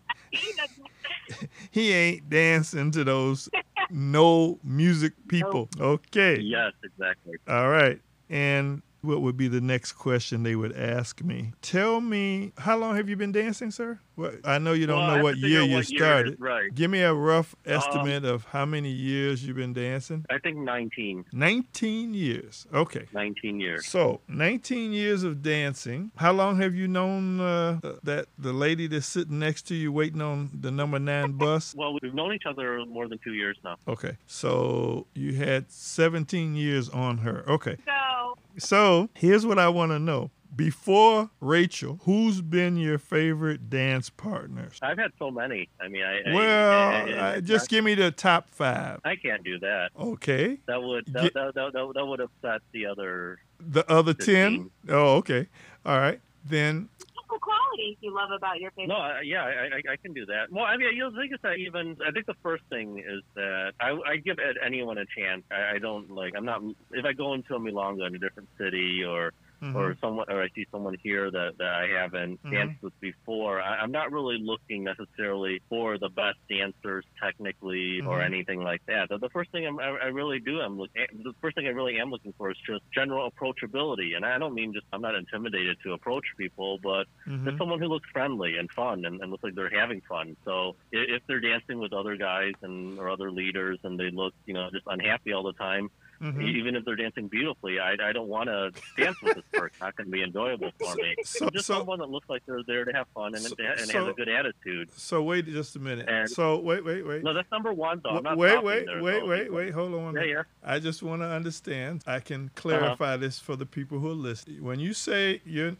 he ain't dancing to those no music people. Okay. Yes, exactly. All right. And what would be the next question they would ask me? Tell me, how long have you been dancing, sir? What, I know you don't Well, know what year figure you what year started. is, right. Give me a rough Um, estimate of how many years you've been dancing. I think 19. 19 years. Okay. 19 years. So, 19 years of dancing. How long have you known uh, that the lady that's sitting next to you waiting on the number nine bus? Well, we've known each other more than two years now. Okay. So, you had 17 years on her. Okay. So So here's what I want to know. Before Rachel, who's been your favorite dance partners? I've had so many. I mean, I. I- Well, I- I- uh, just give me the top five. I can't do that. Okay. That would that, that, that, that, that would upset the other. The other 10? Oh, okay. All right. Then, what qualities you love about your? No, I, yeah, I, I, I can do that. Well, I mean, you know, the thing is that even I think the first thing is that I, I give anyone a chance. I, I don't like. I'm not. If I go into a milonga in a different city or mhm. or someone or I see someone here that, that I haven't Mhm. danced with before, I, I'm not really looking necessarily for the best dancers technically or Mhm. anything like that. The, the first thing I'm, I, I really do, I'm look, the first thing I really am looking for is just general approachability, and I don't mean just I'm not intimidated to approach people, but just someone who looks friendly and fun and, and looks like they're having fun. So i- if they're dancing with other guys and or other leaders and they look, you know, just unhappy all the time, Mhm. even if they're dancing beautifully, I, I don't want to dance with this person. It's Not going to be enjoyable for me. So- just so- someone that looks like they're there to have fun and, So- and so- has a good attitude. So wait just a minute. And- so wait, wait, wait. No, that's number one, though. I'm not wait, wait, there, wait, though. wait, wait. Hold on. Yeah, yeah. I just want to understand. I can clarify Uh-huh. this for the people who are listening. When you say you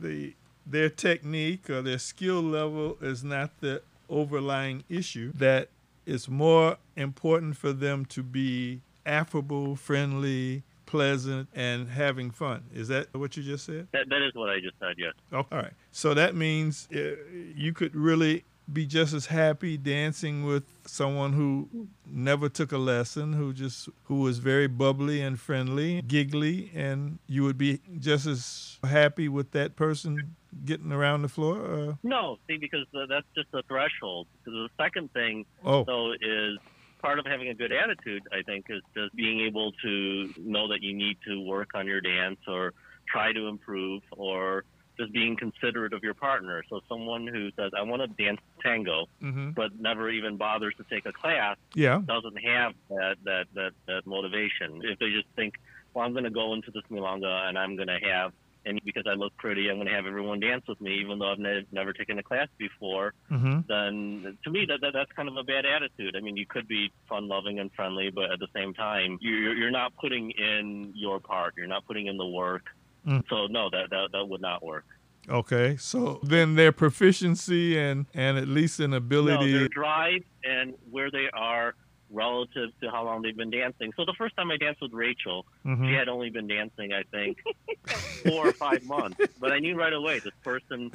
the their technique or their skill level is not the overlying issue, that it's more important for them to be affable, friendly, pleasant, and having fun. Is that what you just said? That, that is what I just said, yes. Oh, all right. So that means uh, you could really be just as happy dancing with someone who never took a lesson, who just who was very bubbly and friendly, giggly, and you would be just as happy with that person getting around the floor? Uh, No, see, because uh, that's just a threshold. Because the second thing, oh, though, is part of having a good attitude. I think is just being able to know that you need to work on your dance or try to improve or just being considerate of your partner. So someone who says, "I want to dance tango," hmm but never even bothers to take a class yeah, doesn't have that that that, that motivation. If they just think, well, I'm going to go into this milonga and I'm going to have, and because I look pretty, I'm going to have everyone dance with me, even though I've ne- never taken a class before. hmm Then to me, that, that that's kind of a bad attitude. I mean, you could be fun loving and friendly, but at the same time, you're you're not putting in your part. You're not putting in the work. Mm. So no, that, that that would not work. Okay, so then their proficiency and and at least an ability, No, ability. their drive and where they are relative to how long they've been dancing. So the first time I danced with Rachel, Mhm. she had only been dancing, I think, four or five months. But I knew right away this person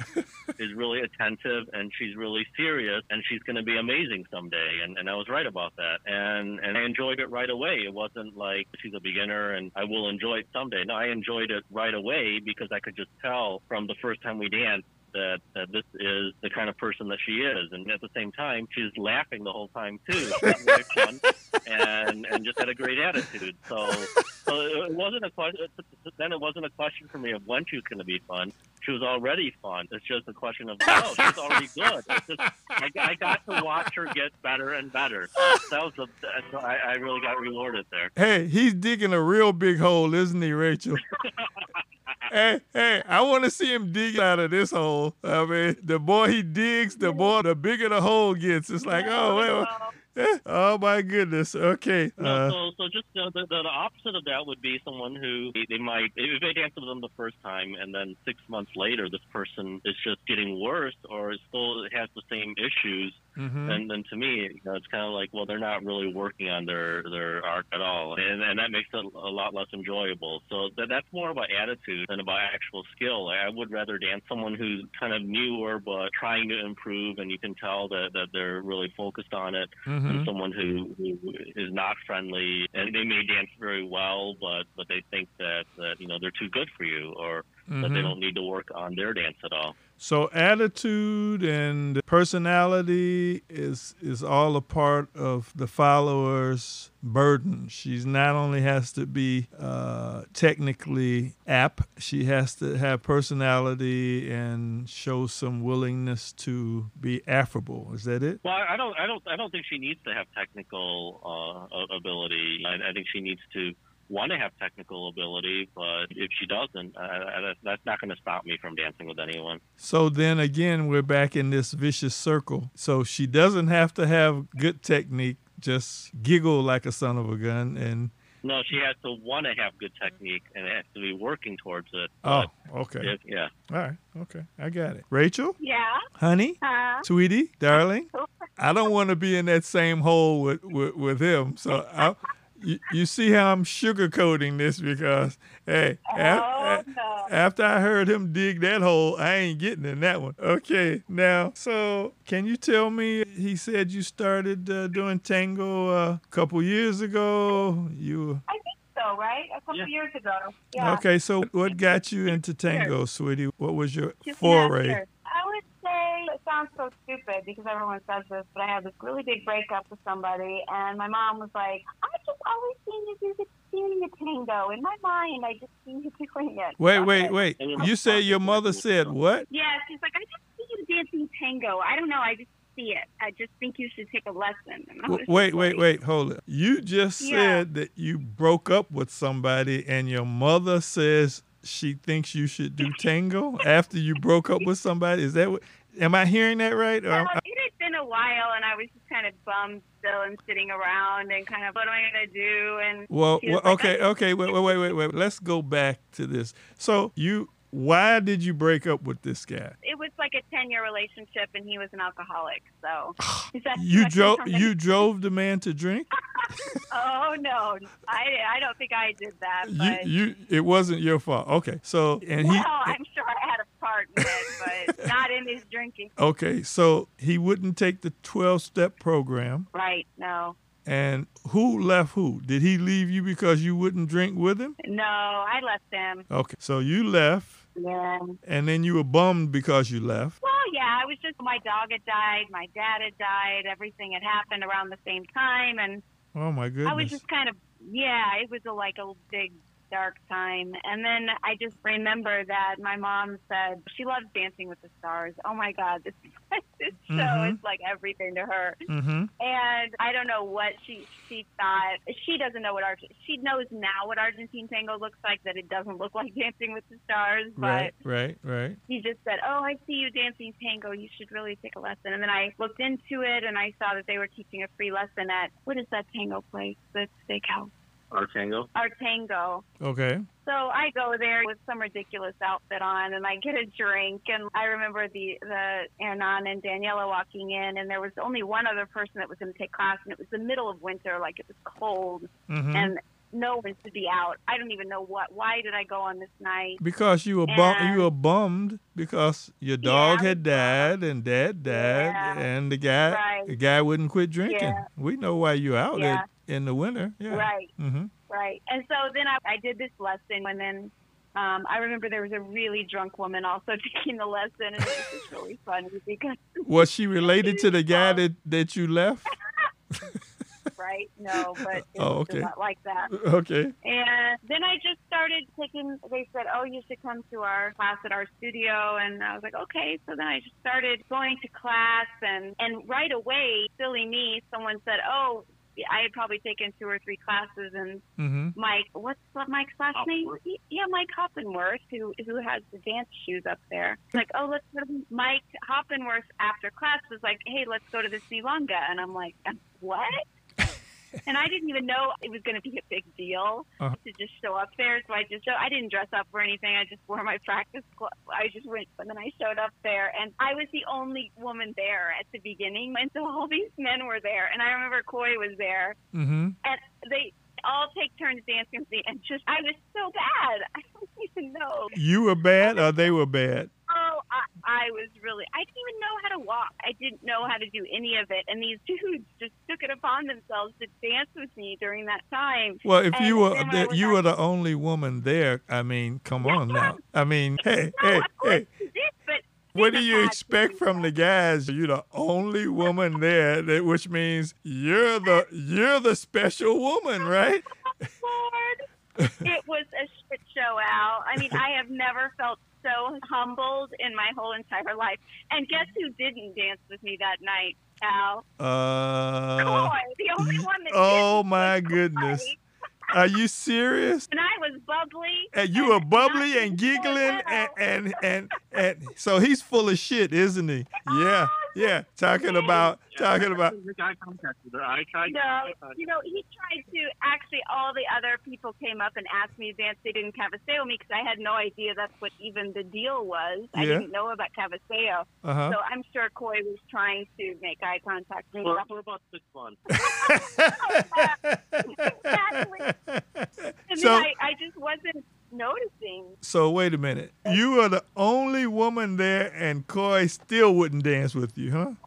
is really attentive and she's really serious and she's going to be amazing someday. And, and I was right about that. And, and I enjoyed it right away. It wasn't like she's a beginner and I will enjoy it someday. No, I enjoyed it right away because I could just tell from the first time we danced that, that this is the kind of person that she is. And at the same time, she's laughing the whole time too. Fun and and just had a great attitude. So so it wasn't a question. Then it wasn't a question for me of when she was going to be fun. She was already fun. It's just a question of oh, she's already good. It's just I, I got to watch her get better and better. That was the I, I really got rewarded there. Hey, he's digging a real big hole, isn't he, Rachel? hey, hey, I want to see him dig out of this hole. I mean, the more he digs, the more the bigger the hole gets. It's like, oh, wait, wait. Oh my goodness. Okay. No, Uh, so, so just the, the, the opposite of that would be someone who they, might, if they dance with them the first time and then six months later, this person is just getting worse or is still has the same issues, mhm. then, then to me, you know, it's kind of like, well, they're not really working on their, their art at all. And, and that makes it a lot less enjoyable. So that, that's more about attitude than about actual skill. I would rather dance someone who's kind of newer but trying to improve and you can tell that, that they're really focused on it Mhm. than someone who, who is not friendly and they may dance very well, but but they think that that you know they're too good for you or that they Mhm. don't need to work on their dance at all. So attitude and personality is is all a part of the follower's burden. She's not only has to be uh, technically apt, she has to have personality and show some willingness to be affable. Is that it? Well, I don't I don't I don't think she needs to have technical uh, ability. I, I think she needs to want to have technical ability, but if she doesn't, uh, uh, that's not going to stop me from dancing with anyone. So then again, we're back in this vicious circle. So she doesn't have to have good technique, just giggle like a son of a gun and No, she has to want to have good technique and has to be working towards it. Oh, okay. if- yeah. All right. Okay. I got it. Rachel, Yeah. honey, Uh, sweetie, darling, I don't want to be in that same hole with, with, with him. So I, you, you see how I'm sugarcoating this because, hey, oh, af- no. after I heard him dig that hole, I ain't getting in that one. Okay. Now, so can you tell me? He said you started uh, doing tango uh, a couple years ago. You I think so, right? A couple Yeah. years ago. Yeah. okay? So what got you into tango, sweetie? What was your Just foray? I would say it sounds so stupid because everyone says this, but I had this really big breakup with somebody, and my mom was like, "I just always seen you do the doing the tango. In my mind, I just see you doing it." Wait, Okay. wait, wait. You say your mother said what? Yeah, she's like, "I just see you dancing tango. I don't know. I just see it. I just think you should take a lesson." And I was W- Wait, just wait, wait. Hold it. You just Yeah. said that you broke up with somebody, and your mother says she thinks you should do tango after you broke up with somebody. Is that what? Am I hearing that right? Or Well, it had been a while, and I was just kind of bummed still and sitting around and kind of, what am I going to do? And well, well, like, okay, okay. Wait, wait, wait, wait, wait. Let's go back to this. So you, why did you break up with this guy? it was like a 10 year relationship, and he was an alcoholic. So, is that too You drove. You drove the man to drink. Oh, no. I, I don't think I did that. You, But, you. It wasn't your fault. Okay. So and he. well, I'm sure I had a part in it, but not in his drinking. Okay, so he wouldn't take the 12 step program. Right? No, And who left who? Did he leave you because you wouldn't drink with him? no, I left him. Okay, so you left Yeah. and then you were bummed because you left. Well, yeah, I was just my dog had died, my dad had died, everything had happened around the same time, and Oh my goodness. I was just kind of yeah, it was a, like a big dark time. And then I just remember that my mom said she loves Dancing with the Stars. Oh my God, this this show Mhm. is like everything to her. mm-hmm. And I don't know what she she thought. She doesn't know what Argent. She knows now what Argentine tango looks like. That it doesn't look like Dancing with the Stars, but Right, right, right. he just said, "Oh, I see you dancing tango. You should really take a lesson." And then I looked into it, and I saw that they were teaching a free lesson at what is that tango place? The steakhouse. Our tango. Our tango. Okay. So I go there with some ridiculous outfit on, and I get a drink. And I remember the the Hernan and Daniela walking in, and there was only one other person that was going to take class, and it was the middle of winter, like it was cold, Mm-hmm. and no one should be out. I don't even know what. Why did I go on this night? Because you were bum- you were bummed because your dog I had died and dad died Yeah. and the guy Right. the guy wouldn't quit drinking. Yeah. We know why you're out Yeah. at, in the winter. Yeah. Right. Mm-hmm. Right. And so then I, I did this lesson, and then um, I remember there was a really drunk woman also taking the lesson, and it was just really funny because, Was she related to the guy that, that you left? right? No, but it Oh, okay. not like that. Okay. And then I just started taking, they said, oh, you should come to our class at our studio. And I was like, okay. So then I just started going to class. And, and right away, silly me, someone said, oh, I had probably taken two or three classes. And Mm-hmm. Mike, what's Mike's last name? He- Yeah, Mike Hoppenworth, who who has the dance shoes up there. Like, oh, let's go to Mike Hoppenworth after class was like, hey, let's go to this Milonga, and I'm like, "Um, what? And I didn't even know it was going to be a big deal Uh-huh. to just show up there. So I just I didn't dress up or anything. I just wore my practice clothes. I just went, and then I showed up there, and I was the only woman there at the beginning, and so all these men were there, and I remember Coy was there, Mm-hmm. and they all take turns dancing with me and just I was so bad. I don't even know. You were bad or they were bad? Oh, I, I was really I didn't even know how to walk. I didn't know how to do any of it. And these dudes just took it upon themselves to dance with me during that time. Well, if And you were then when I the, you were the only woman there, I mean, come on now. I mean, hey, No, hey, hey. did, but What do you expect from the guys? You're the only woman there, that, which means you're the you're the special woman, right? Lord. it was a shit show, Al. I mean, I have never felt so humbled in my whole entire life. And guess who didn't dance with me that night, Al? Uh, Coy, the only one that oh my goodness. Coy. Are you serious? And I was bubbly. And you were bubbly and giggling and, and and and so he's full of shit, isn't he? Yeah, oh, yeah. Talking about talking about Make eye contact with her. I tried. No, you know, he tried to. Actually, all the other people came up and asked me to dance. They didn't Cabeceo me because I had no idea that's what even the deal was. I Yeah. didn't know about Cabeceo. uh So I'm sure Coy was trying to make eye contact with me. For, for about six months. huh. And so then I, I just wasn't noticing. so wait a minute. You are the only woman there, and Coy still wouldn't dance with you, huh?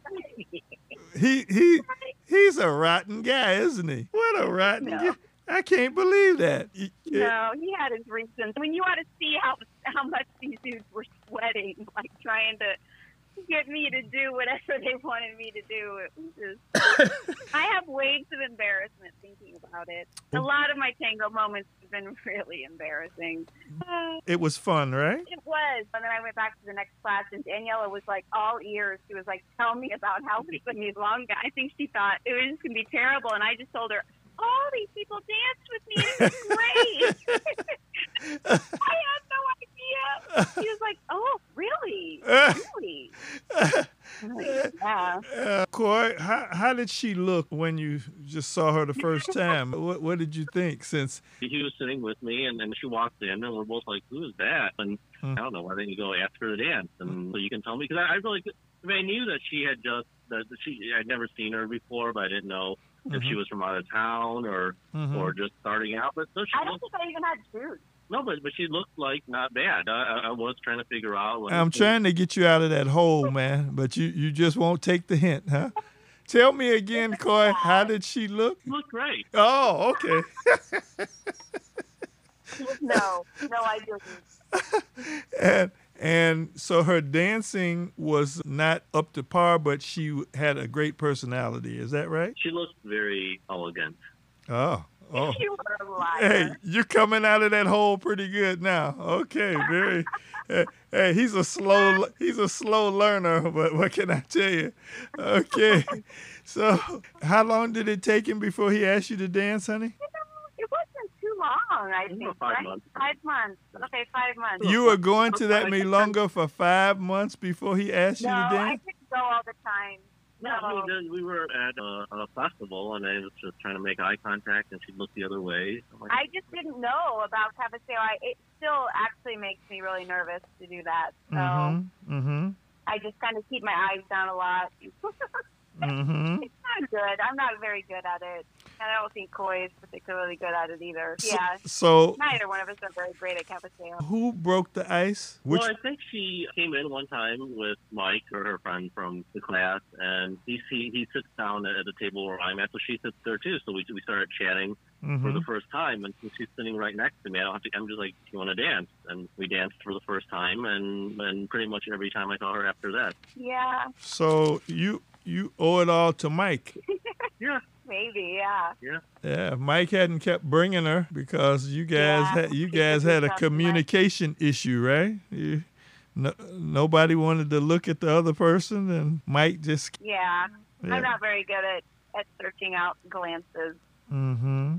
He he he's a rotten guy, isn't he? What a rotten No. guy. I can't believe that. No, he had his reasons. I mean, you ought to see how how much these dudes were sweating, like trying to get me to do whatever they wanted me to do. It was just, I have waves of embarrassment thinking about it. A lot of my tango moments have been really embarrassing. Uh, It was fun, right? it was. And then I went back to the next class, and Daniela was like all ears. She was like, "Tell me about how put me longa." I think she thought it was just gonna be terrible, and I just told her, "All these people danced with me. It was great." I had no idea. She was like, "Oh, really? Really?" Yeah. Uh, Coy, how, how did she look when you just saw her the first time? what, what did you think? Since He was sitting with me, and then she walked in, and we're both like, "Who is that?" And Hmm. I don't know. Why didn't you go ask her to dance? And so you can tell me because I, I really, I, mean, I knew that she had just that she I'd never seen her before, but I didn't know if she Mhm. was from out of town or Mhm. or just starting out. But so she I don't looked think I even had shoes. No, but but she looked like not bad. I, I- I was trying to figure out. When I'm trying to get you out of that hole, man, but you, you just won't take the hint, huh? Tell me again, Coy, how did she look? She looked great. Oh, okay. No, no, I didn't. and and so her dancing was not up to par, but she had a great personality. Is that right? She looked very elegant. Oh, oh. You were a liar. Hey, you're coming out of that hole pretty good now. Okay, very. hey, eh, hey, eh, he's a slow he's a slow learner, but what can I tell you? Okay, so how long did it take him before he asked you to dance, honey? It wasn't too long, I think. five right? months. Five months. Okay, five months. You were going to that milonga for five months before he asked you no, to I dance. couldn't go all the time. No, I mean, we were at a, a festival, and I was just trying to make eye contact, and she looked the other way. I'm like, I just didn't know about Cabeceo. I, it still actually makes me really nervous to do that. So Mm-hmm. Mm-hmm. I just kind of keep my eyes down a lot. Mm-hmm. It's not good. I'm not very good at it. And I don't think Coy is particularly good at it either. Yeah. So, Neither one of us are very great at Cabeceo. who broke the ice? Which? Well, I think she came in one time with Mike or her friend from the class, and he he, he sits down at the table where I'm at, so she sits there too. So we we started chatting for Mhm. the first time, and she's sitting right next to me. I don't have to. I'm just like, "Do you want to dance?" And we danced for the first time, and and pretty much every time I saw her after that. Yeah, So you you owe it all to Mike. Yeah, maybe, yeah. Yeah, if Mike hadn't kept bringing her because you guys Yeah, had you guys had a have done Mike. communication issue, right? You, no, nobody wanted to look at the other person, and Mike just Yeah. yeah. I'm not very good at, at searching out glances. Mm-hmm.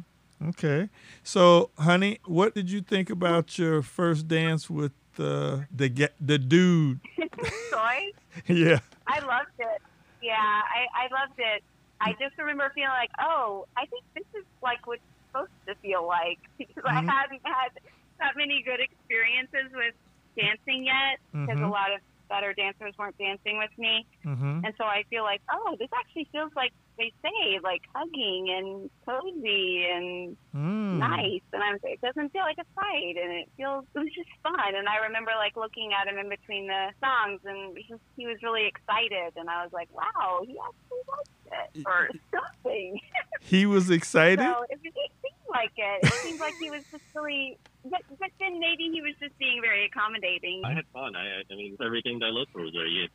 Okay. So, honey, what did you think about your first dance with uh, the ga- the dude? Soy? yeah. I loved it. Yeah, I, I loved it. I just remember feeling like, oh, I think this is like what it's supposed to feel like because Mhm. I hadn't had that many good experiences with dancing yet because Mhm. a lot of better dancers weren't dancing with me. Mm-hmm. And so I feel like, oh, this actually feels like they say, like hugging and cozy and Mm. nice. And I'm, it doesn't feel like a fight, and it feels it was just fun. And I remember like looking at him in between the songs, and he was, he was really excited, and I was like, wow, he actually liked it or something. He was excited. so it, it seemed like it. It seemed like he was just really. But, but then maybe he was just being very accommodating. I had fun. I I mean, everything that I looked for was there. You,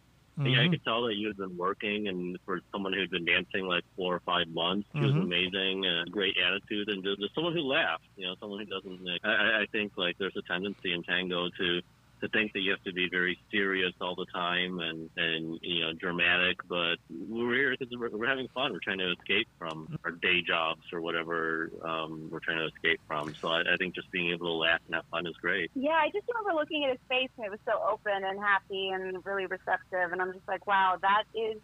Yeah, I could tell that you had been working, and for someone who'd been dancing like four or five months, she was Mhm. amazing and great attitude, and just, just someone who laughed. You know, someone who doesn't. Like, I, I- I think like there's a tendency in tango to to think that you have to be very serious all the time and and you know dramatic, but we're here because we're, we're having fun. We're trying to escape from our day jobs or whatever um, we're trying to escape from. So I, I think just being able to laugh and have fun is great. Yeah, I just remember looking at his face and it was so open and happy and really receptive. And I'm just like, wow, that is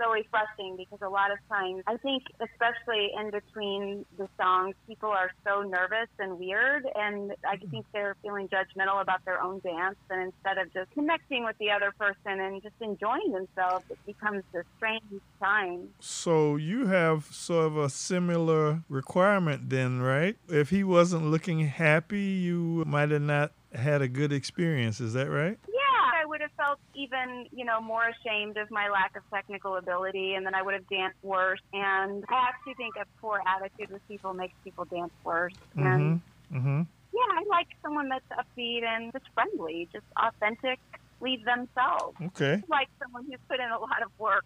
so refreshing because a lot of times, I think, especially in between the songs, people are so nervous and weird. And I mm-hmm. think they're feeling judgmental about their own dance. And instead of just connecting with the other person and just enjoying themselves, it becomes this strange time. So you have sort of a similar requirement then, right? If he wasn't looking happy, you might have not had a good experience. Is that right? Yeah, I would have felt even, you know, more ashamed of my lack of technical ability, and then I would have danced worse. And I actually think a poor attitude with people makes people dance worse. And Mm-hmm. Mm-hmm. yeah, I like someone that's upbeat and just friendly, just authentic. authentically themselves. Okay. I like someone who's put in a lot of work.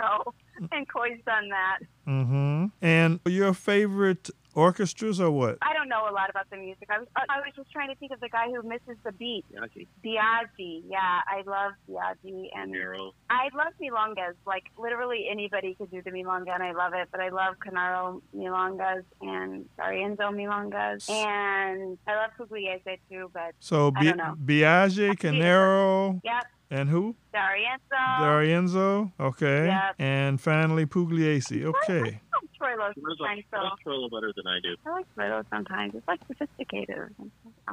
So, and Coy's done that. Mm-hmm. And your favorite orchestras or what? I don't know a lot about the music. I was, I was just trying to think of the guy who misses the beat. Yachi, Biagi. Yeah, I love Biagi. And Nero. I love milongas. Like literally anybody could do the milonga, and I love it. But I love Canaro milongas and Sarienzo milongas, and I love Pugliese too. But So I Bi- don't know. Biagi, Canaro. yep, and who? Sarienzo. D'Arienzo. Okay. Yep. And finally Pugliese. Okay. I like Troilo sometimes. a So a little better than I do. I like Troilo sometimes. It's like sophisticated.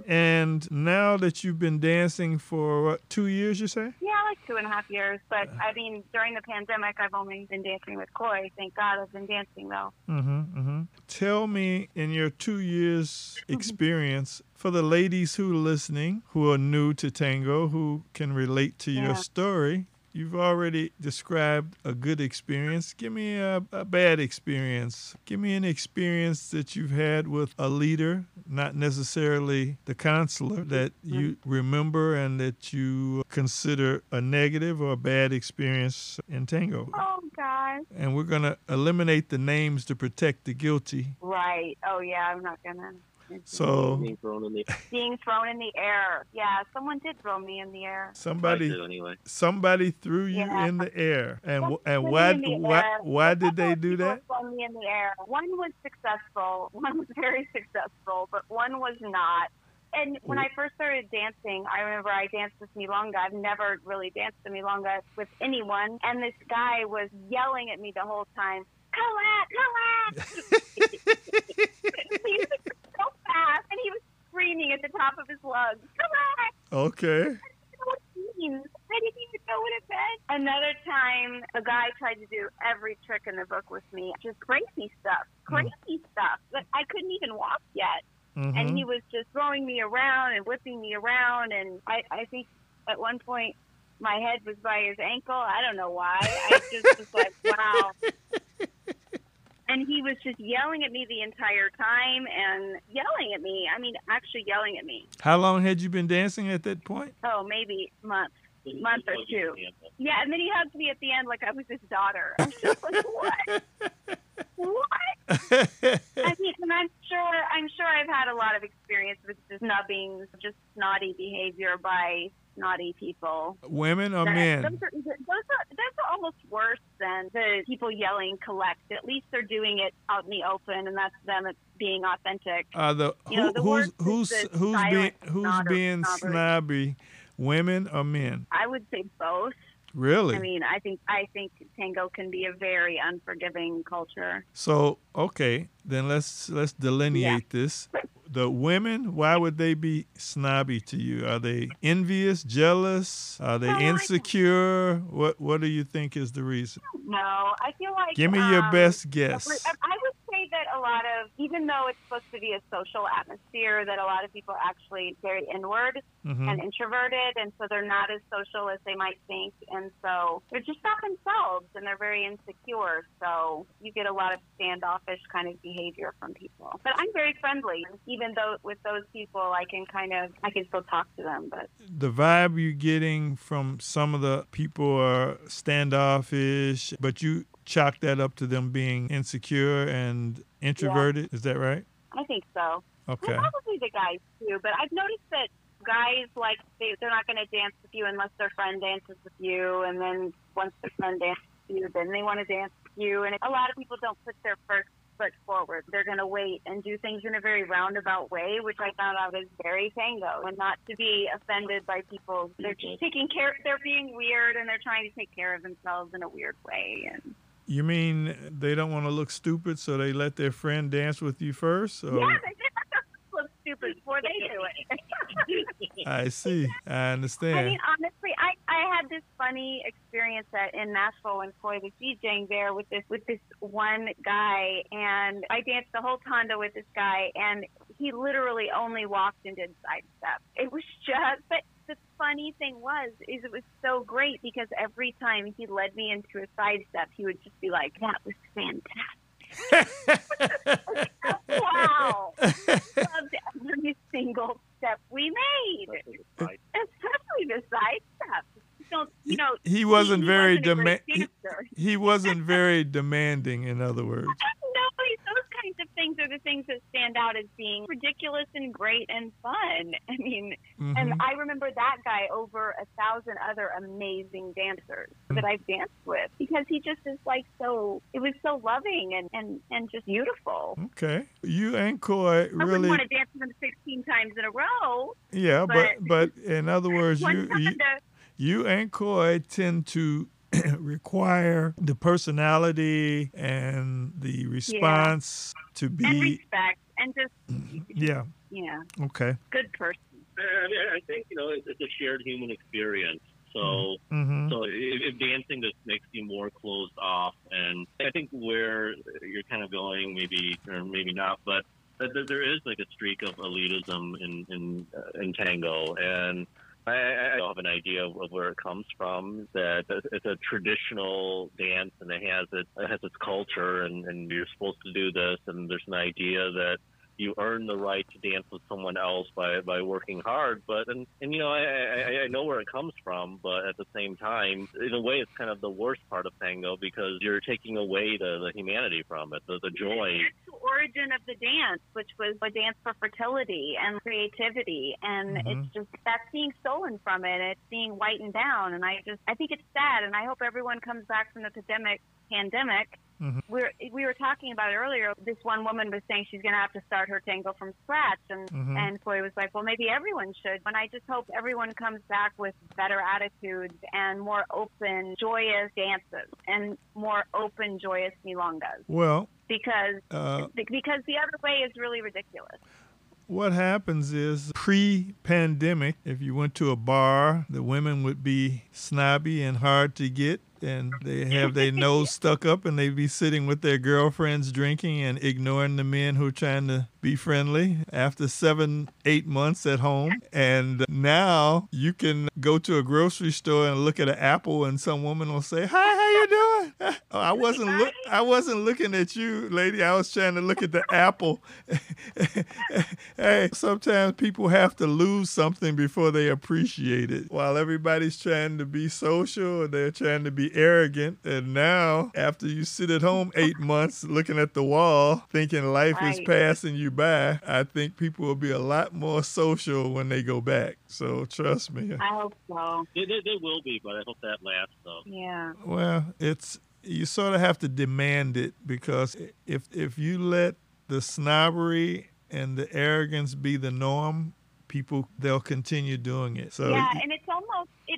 And now that you've been dancing for what, two years, you say? Yeah, like two and a half years. But I mean, during the pandemic, I've only been dancing with Coy. Thank God I've been dancing though. Mm-hmm, mm-hmm. Tell me, in your two years experience, for the ladies who are listening, who are new to tango, who can relate to your Yeah. Story, you've already described a good experience. Give me a, a bad experience. Give me an experience that you've had with a leader, not necessarily the counselor, that you remember and that you consider a negative or a bad experience in tango. Oh God. And we're going to eliminate the names to protect the guilty. Right. Oh yeah, I'm not gonna. Mm-hmm. So Being thrown in the Being thrown in the air. Yeah, someone did throw me in the air. Somebody anyway. somebody threw you Yeah. in the air. And wh- and why why air. why did they do that? threw me in the air. One was successful. One was very successful, but one was not. And when I first started dancing, I remember I danced with Milonga. I've never really danced to Milonga with anyone. And this guy was yelling at me the whole time, Colette, Colette! he was so fast, and he was screaming at the top of his lungs, Come on! Okay. I don't know what it means. I didn't even know what it meant. Another time, a guy tried to do every trick in the book with me, just crazy stuff, crazy stuff. But I couldn't even walk yet, and Mhm. he was just throwing me around and whipping me around. And I, I think at one point, my head was by his ankle. I don't know why. I just was like, wow. And he was just yelling at me the entire time and yelling at me. I mean, actually yelling at me. How long had you been dancing at that point? Oh, maybe months. month or two. Yeah, and then he hugged me at the end like I was his daughter. I was just like, what? What? I mean, and I'm sure, I'm sure I've had a lot of experience with just snubbing, just snotty behavior by snotty people. Women or That- men? Those are, those are, those are almost worse than the people yelling collect. At least they're doing it out in the open, and that's them being authentic. Are the You know, the who's who's who's being who's snobber- being snobby? Women or men? I would say both. Really? I mean, I think I think tango can be a very unforgiving culture. So okay, then let's let's delineate this. The women, why would they be snobby to you? Are they envious, jealous? Are they insecure? What What do you think is the reason? No, I feel like Give me your um, best guess. I would say that a lot of, even though it's supposed to be a social atmosphere, that a lot of people are actually very inward Mhm. and introverted, and so they're not as social as they might think, and so they're just not themselves, and they're very insecure. So you get a lot of standoffish kind of behavior from people. But I'm very friendly, even though with those people, I can kind of, I can still talk to them, but the vibe you're getting from some of the people are standoffish, but you chalk that up to them being insecure and introverted. Is that right? I think so. Okay. Well, probably the guys too, but I've noticed that guys like they they're not going to dance with you unless their friend dances with you, and then once their friend dances with you, then they want to dance with you. And a lot of people don't put their first foot forward. They're going to wait and do things in a very roundabout way, which I found out is very tango, and not to be offended by people. They're just taking care. They're being weird, and they're trying to take care of themselves in a weird way. And You mean they don't want to look stupid, so they let their friend dance with you first? Or? yeah, they look stupid before they do it. I see. I understand. I mean, honestly, I, I had this funny experience at, in Nashville when Coy was DJing there with this with this one guy, and I danced the whole tanda with this guy, and he literally only walked and did side steps. It was just, but the funny thing was, is it was so great because every time he led me into a side step, he would just be like, "That was fantastic." wow. Loved every single step we made, especially the side steps. Don't you know? he wasn't very wasn't a dema- great he, he wasn't very demanding, in other words. No, those kinds of things are the things that stand out as being ridiculous and great and fun. I mean, and Mhm. I remember that guy over a thousand other amazing dancers that I've danced with because he just is like so. It was so loving and and and just beautiful. Okay. You and Coy I wouldn't really, want to dance with him 16 times in a row. yeah, but but- but in other words, you you, to- you and Coy tend to require the personality and the response to be and be respect and just yeah. Yeah, okay. Good person. I, mean, I think you know it's, it's a shared human experience. So, hmm so if, if dancing just makes you more closed off, and I think where you're kind of going, maybe or maybe not, but that that there is like a streak of elitism in in, uh, in tango, and I, I I have an idea of where it comes from. That it's a traditional dance, and it has it, it has its culture, and, and you're supposed to do this, and there's an idea that you earn the right to dance with someone else by by working hard. But and, and you know I, I I know where it comes from, but at the same time, in a way, it's kind of the worst part of tango because you're taking away the, the humanity from it, the the joy. That's the origin of the dance, which was a dance for fertility and creativity, and Mhm. it's just that's being stolen from it. It's being whitened down, and I just I think it's sad, and I hope everyone comes back from the pandemic. Pandemic. Mhm. We're, we were talking about it earlier. This one woman was saying she's going to have to start her tango from scratch, and Mhm. and Coy was like, well, maybe everyone should. And I just hope everyone comes back with better attitudes and more open, joyous dances and more open, joyous milongas well because uh, because the other way is really ridiculous. what happens is pre-pandemic if you went to a bar the women would be snobby and hard to get and they have their nose stuck up and they'd be sitting with their girlfriends drinking and ignoring the men who are trying to be friendly after seven eight months at home. And now you can go to a grocery store and look at an apple and some woman will say hi how you doing? Oh, i wasn't look i wasn't looking at you lady. I was trying to look at the apple. Hey sometimes people have to lose something before they appreciate it. While everybody's trying to be social they're trying to be arrogant and now after you sit at home eight months looking at the wall thinking life is passing you by i think people will be a lot more social when they go back so trust me I hope so. They, they, they will be, but I hope that lasts though. Yeah. Well, it's you sort of have to demand it because if if you let the snobbery and the arrogance be the norm, people they'll continue doing it. So yeah, and it's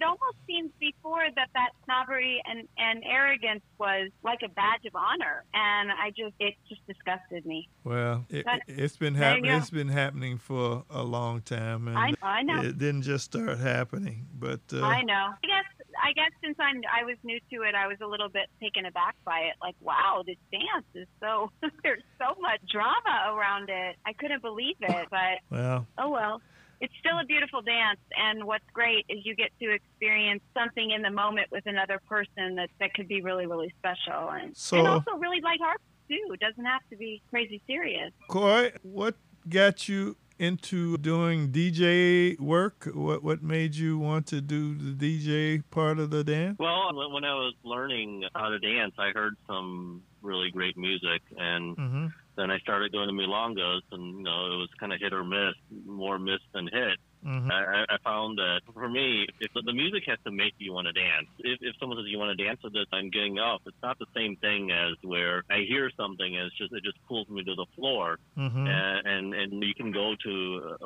almost it almost seems before that that snobbery and and arrogance was like a badge of honor, and I just it just disgusted me. well, it, it's been happening. It's been happening for a long time, and I I know. it didn't just start happening. But uh, I know. I guess I guess since I'm I was new to it, I was a little bit taken aback by it. Like, wow, this dance is so there's so much drama around it. I couldn't believe it, but well, oh well. It's still a beautiful dance, and what's great is you get to experience something in the moment with another person that that could be really, really special, and, So- and also really lighthearted too. It doesn't have to be crazy serious. Coy, what got you into doing DJ work? What what made you want to do the DJ part of the dance? Well, when- when I was learning how to dance, I heard some really great music, and hmm then I started going to milongas, and you know it was kind of hit or miss, more miss than hit. hmm I, I- found that for me, if the music has to make you want to dance. If, if someone says you want to dance with this, I'm getting up. It's not the same thing as where I hear something and it's just it just pulls me to the floor. hmm And, and and you can go to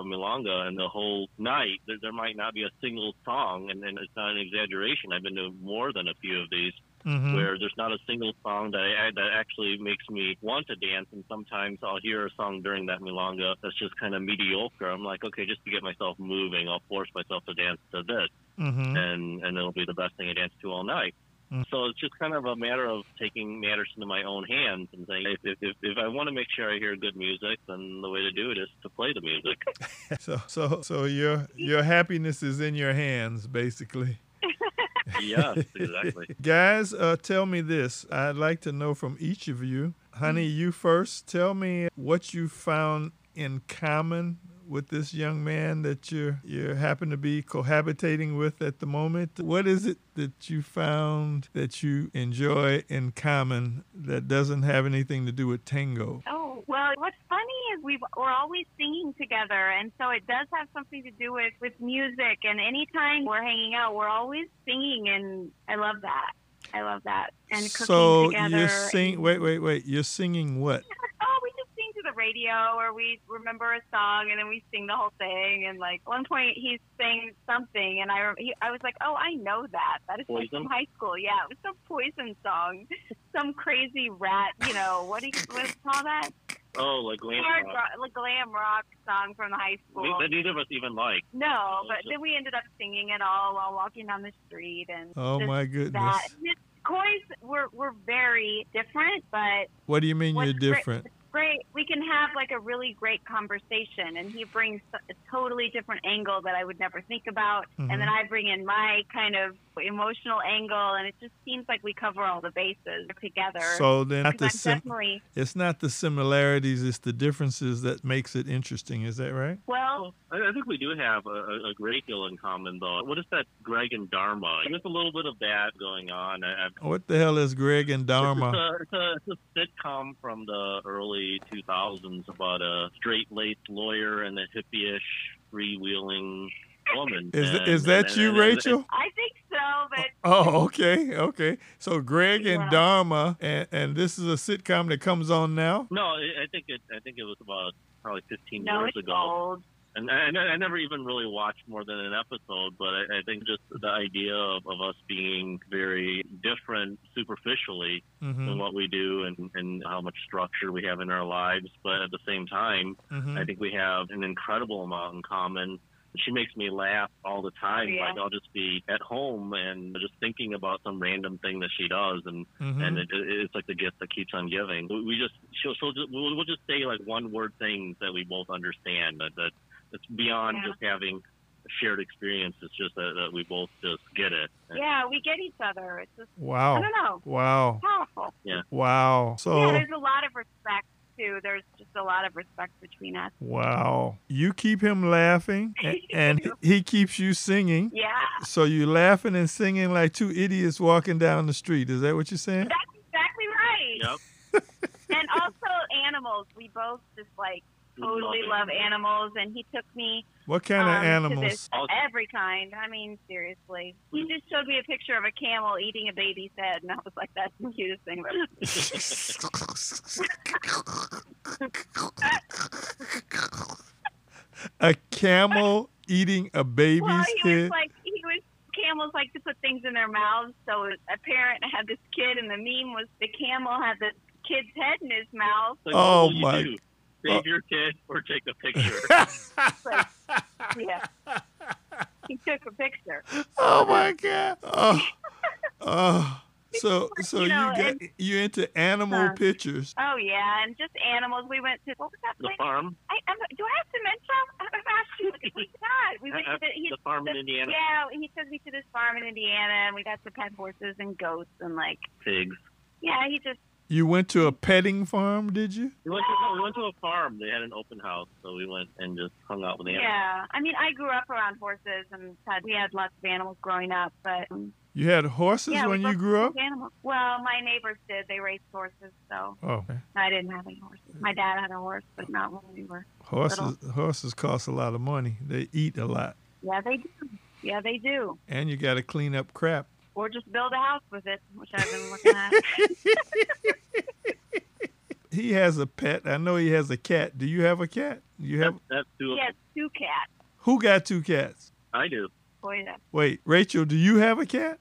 a milonga and the whole night there, there might not be a single song, and, and it's not an exaggeration. I've been to more than a few of these hmm where there's not a single song that I, that actually makes me want to dance. And sometimes I'll hear a song during that milonga that's just kind of mediocre. I'm like, okay, just to get myself moving, I'll force myself to dance to this, hmm and and it'll be the best thing I dance to all night. Mm. So it's just kind of a matter of taking matters into my own hands and saying, if, if, if, if I want to make sure I hear good music, then the way to do it is to play the music. So so so your your happiness is in your hands, basically. Yes, exactly. Guys, uh, tell me this. I'd like to know from each of you. Honey, you first. Tell me what you found in common with this young man that you're you happen to be cohabitating with at the moment. What is it that you found that you enjoy in common that doesn't have anything to do with tango? Oh, well, what's funny is we we're always singing together, and so it does have something to do with with music. And anytime we're hanging out, we're always singing, and I love that. I love that. And cooking so together. you're sing. and- Wait, wait, wait. You're singing what? Oh, we just sing to the radio or we remember a song and then we sing the whole thing. And like one point he's saying something, and I rem- he, I was like, oh, I know that. That is like from high school. Yeah, it was some Poison song, some crazy rat. You know what do you what do you call that? Oh, like glam Hard rock. rock, like glam rock song from the high school. We, that neither of us even like. No, but just- then we ended up singing it all while walking down the street, and Oh my goodness. that. Coys were were very different, but What do you mean you're different? it's great. We can have like a really great conversation, and he brings a totally different angle that I would never think about, Mhm. and then I bring in my kind of emotional angle, and it just seems like we cover all the bases together. So then not the sim- definitely it's not the similarities, it's the differences that makes it interesting. Is that right? well. Well, I, I think we do have a, a- a great deal in common, though. What is that Greg and Dharma? There's a little bit of that going on. I, I've What the hell is Greg and It's Dharma? a, it's, a, it's a sitcom from the early 2000s about a straight-laced lawyer and a hippie-ish, freewheeling woman. Is And- is that and- you, and- Rachel? I think so, but Oh, okay, okay. So Greg and Yeah. Dharma, and, and this is a sitcom that comes on now. No, I I think it. I think it was about probably 15 no, years it's ago. old. And I, I never even really watched more than an episode, but I, I think just the idea of, of us being very different superficially hmm in what we do and, and how much structure we have in our lives, but at the same time, hmm I think we have an incredible amount in common. She makes me laugh all the time. Yeah. Like I'll just be at home and just thinking about some random thing that she does, and hmm and it, it's like the gift that keeps on giving. We we just she'll, she'll just, we'll, we'll just say like one word things that we both understand. That that it's beyond Yeah. just having a shared experience. It's just that, that we both just get it. Yeah, we get each other. It's just wow. I don't know, wow, powerful. Yeah. wow. So yeah, So there's a lot of respect too. There's just a lot of respect between us. wow, you keep him laughing, and, and he- he keeps you singing. Yeah, So you're laughing and singing like two idiots walking down the street. Is that what you're saying? that's exactly right. Yep. And also animals. We both just like totally it. love animals. And he took me What kind um, of to animals? this, every kind. I mean, seriously. He just showed me a picture of a camel eating a baby's head, and I was like, "That's the cutest thing." ever. a camel eating a baby's Well, he was head. like, he was. Camels like to put things in their mouths, so a parent had this kid, and the meme was the camel had the kid's head in his mouth. Like, Oh, what will you my- do? Save your kid or take a picture. Yeah, he took a picture. oh my god. Oh, oh. So so You you, know, got and- you into animal Huh. pictures. Oh yeah, and just animals. We went to what was that the farm. I, I, do I have to mention? I've asked you. I forgot. We went Uh, to the, he, the farm in Indiana. Yeah, he took me to this farm in Indiana, and we got to pet horses and goats, and like, Pigs. yeah, he just You went to a petting farm, did you? We went, to, no, we went to a farm. They had an open house, so we went and just hung out with the animals. yeah. I mean, I grew up around horses, and had, we had lots of animals growing up, but You had horses yeah, when you grew up? took Animals. Well, my neighbors did. They raised horses, so Oh, okay. I didn't have any horses. My dad had a horse, but not when we were. horses horses cost a lot of money. They eat a lot, Yeah, they do. Yeah, they do. and you got to clean up crap. Or just build a house with it, which I've been looking at. He has a pet. I know he has a cat. Do you have a cat? You have That's two. he has two cats. who got two cats? I do. Boy, that Wait, Rachel, do you have a cat?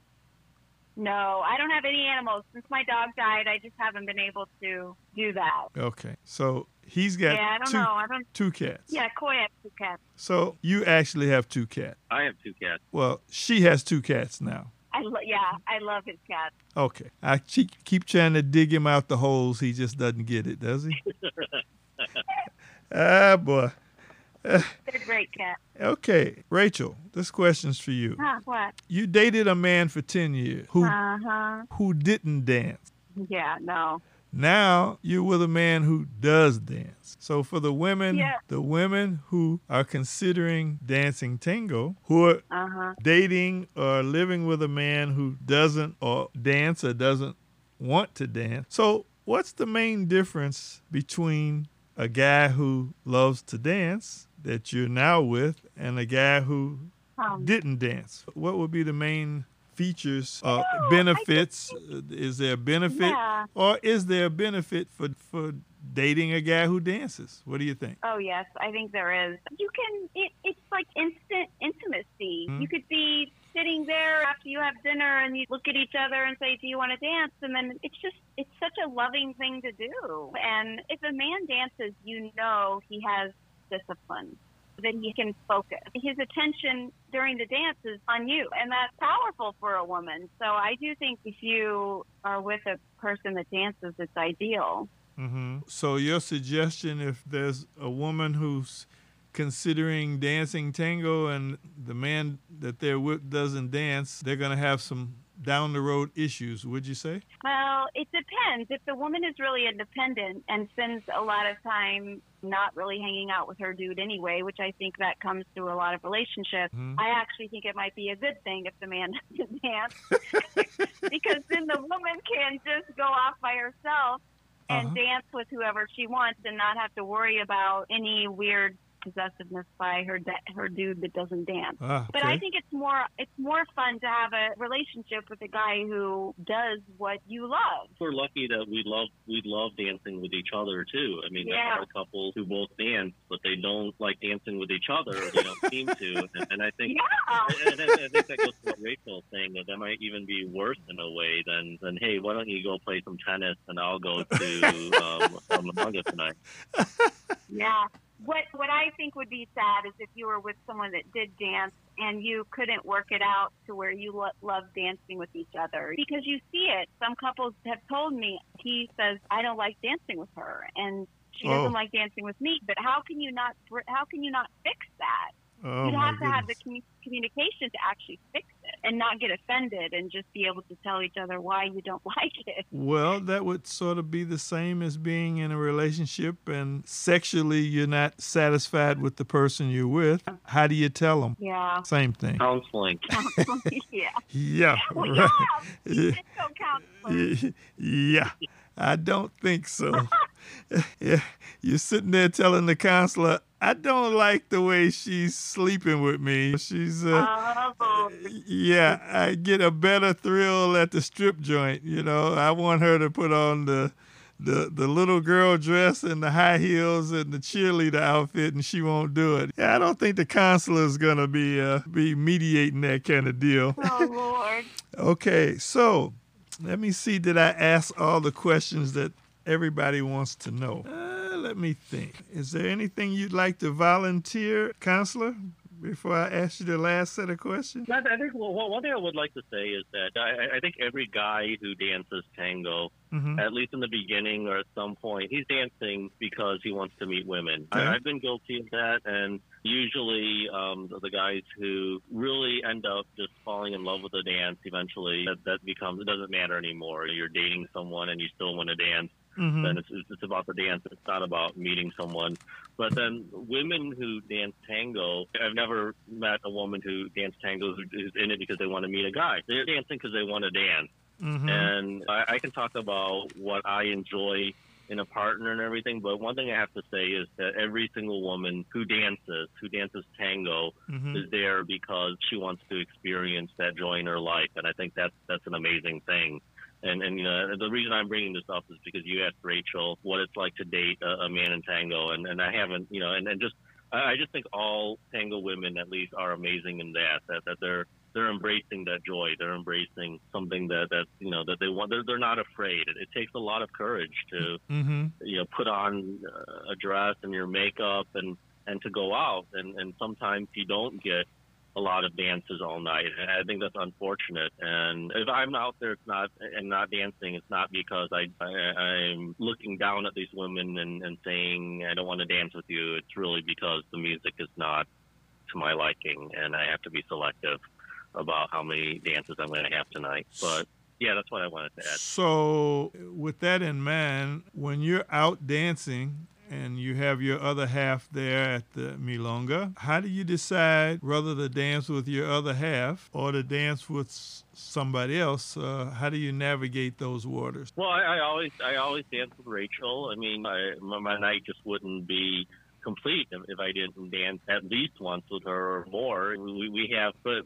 No, I don't have any animals. Since my dog died, I just haven't been able to do that. Okay, so he's got yeah, I don't two know. I don't. two cats. Yeah, Coy has two cats. So you actually have two cats. I have two cats. Well, she has two cats now. I lo- yeah, I love his cats. Okay. I keep, keep trying to dig him out the holes. He just doesn't get it, does he? ah, boy. They're great cats. Okay, Rachel, this question's for you. Huh? What? You dated a man for 10 years who, Uh huh. who didn't dance. Yeah. No. Now you're with a man who does dance. So for the women, Yeah. the women who are considering dancing tango, who are Uh huh. dating or living with a man who doesn't or dance or doesn't want to dance. So, what's the main difference between a guy who loves to dance that you're now with and a guy who Um, didn't dance? What would be the main features know, benefits? Uh, Is there a benefit Yeah. or is there a benefit for for dating a guy who dances. What do you think? Oh yes, I think there is. You can. It, it's like instant intimacy. Mhm. You could be sitting there after you have dinner and you look at each other and say, "Do you want to dance?" And then it's just it's such a loving thing to do. And if a man dances, you know he has discipline. That he can focus. His attention during the dance is on you, and that's powerful for a woman. So I do think if you are with a person that dances, it's ideal. hmm So your suggestion, if there's a woman who's considering dancing tango and the man that they're with doesn't dance, they're going to have some down the road issues, would you say? Well, it depends. If the woman is really independent and spends a lot of time not really hanging out with her dude anyway, which I think that comes through a lot of relationships, Mhm. I actually think it might be a good thing if the man doesn't dance because then the woman can just go off by herself and Uh-huh. dance with whoever she wants and not have to worry about any weird possessiveness by her da- her dude that doesn't dance. Ah, But I think it's more it's more fun to have a relationship with a guy who does what you love. We're lucky that we love we love dancing with each other too. I mean, there are couples who both dance, but they don't like dancing with each other. Or they don't seem to, and, and I think. Yeah. And I, I think that goes to what Rachel's saying that that might even be worse in a way than than hey, why don't you go play some tennis and I'll go to um, Amanga tonight. Yeah. What what I think would be sad is if you were with someone that did dance and you couldn't work it out to where you lo- love dancing with each other because you see it. Some couples have told me he says I don't like dancing with her and she Oh. doesn't like dancing with me. But how can you not br- how can you not fix that? Oh, You'd have to have the goodness. commu- communication to actually fix it and not get offended and just be able to tell each other why you don't like it. Well, that would sort of be the same as being in a relationship and sexually you're not satisfied with the person you're with. How do you tell them? Yeah. Same thing. Counseling. counseling yeah. Yeah. Well, right. yeah. You just don't count. Yeah, I don't think so. yeah, you're sitting there telling the counselor, I don't like the way she's sleeping with me. She's, uh, Oh, yeah, I get a better thrill at the strip joint. You know, I want her to put on the, the, the little girl dress and the high heels and the cheerleader outfit, and she won't do it. Yeah, I don't think the counselor is gonna be uh, be mediating that kind of deal. oh Lord. Okay, so let me see. Did I ask all the questions that everybody wants to know? Uh, let me think. Is there anything you'd like to volunteer, counselor, before I ask you the last set of questions? I think well, one thing I would like to say is that I, I think every guy who dances tango, hmm at least in the beginning or at some point, he's dancing because he wants to meet women. Okay. I, I've been guilty of that, and usually um, the, the guys who really end up just falling in love with the dance eventually, that, that becomes it doesn't matter anymore. You're dating someone and you still want to dance hmm then it's, it's about the dance. It's not about meeting someone. But then women who dance tango, I've never met a woman who danced tango who is in it because they want to meet a guy. They're dancing because they want to dance. hmm And I, I can talk about what I enjoy in a partner and everything. But one thing I have to say is that every single woman who dances, who dances tango, hmm is there because she wants to experience that joy in her life, and I think that's that's an amazing thing. And and you know the reason I'm bringing this up is because you asked Rachel what it's like to date a, a man in tango, and and I haven't you know and and just I I just think all tango women at least are amazing in that that that they're they're embracing that joy. They're embracing something that that you know that they want. They're they're not afraid. It, it takes a lot of courage to hmm you know put on uh, a dress and your makeup and and to go out and and sometimes you don't get a lot of dances all night and i think that's unfortunate. And if i'm out there it's not and not dancing. It's not because i, I i'm looking down at these women and and saying i don't want to dance with you. It's really because the music is not to my liking and i have to be selective about how many dances i'm going to have tonight. But yeah that's what i wanted to add. So, with that in mind, when you're out dancing and you have your other half there at the milonga, how do you decide whether to dance with your other half or to dance with somebody else? Uh, how do you navigate those waters? Well, I, I always I always dance with Rachel. I mean, I, my, my night just wouldn't be complete if, I didn't dance at least once with her or more. We, we have, but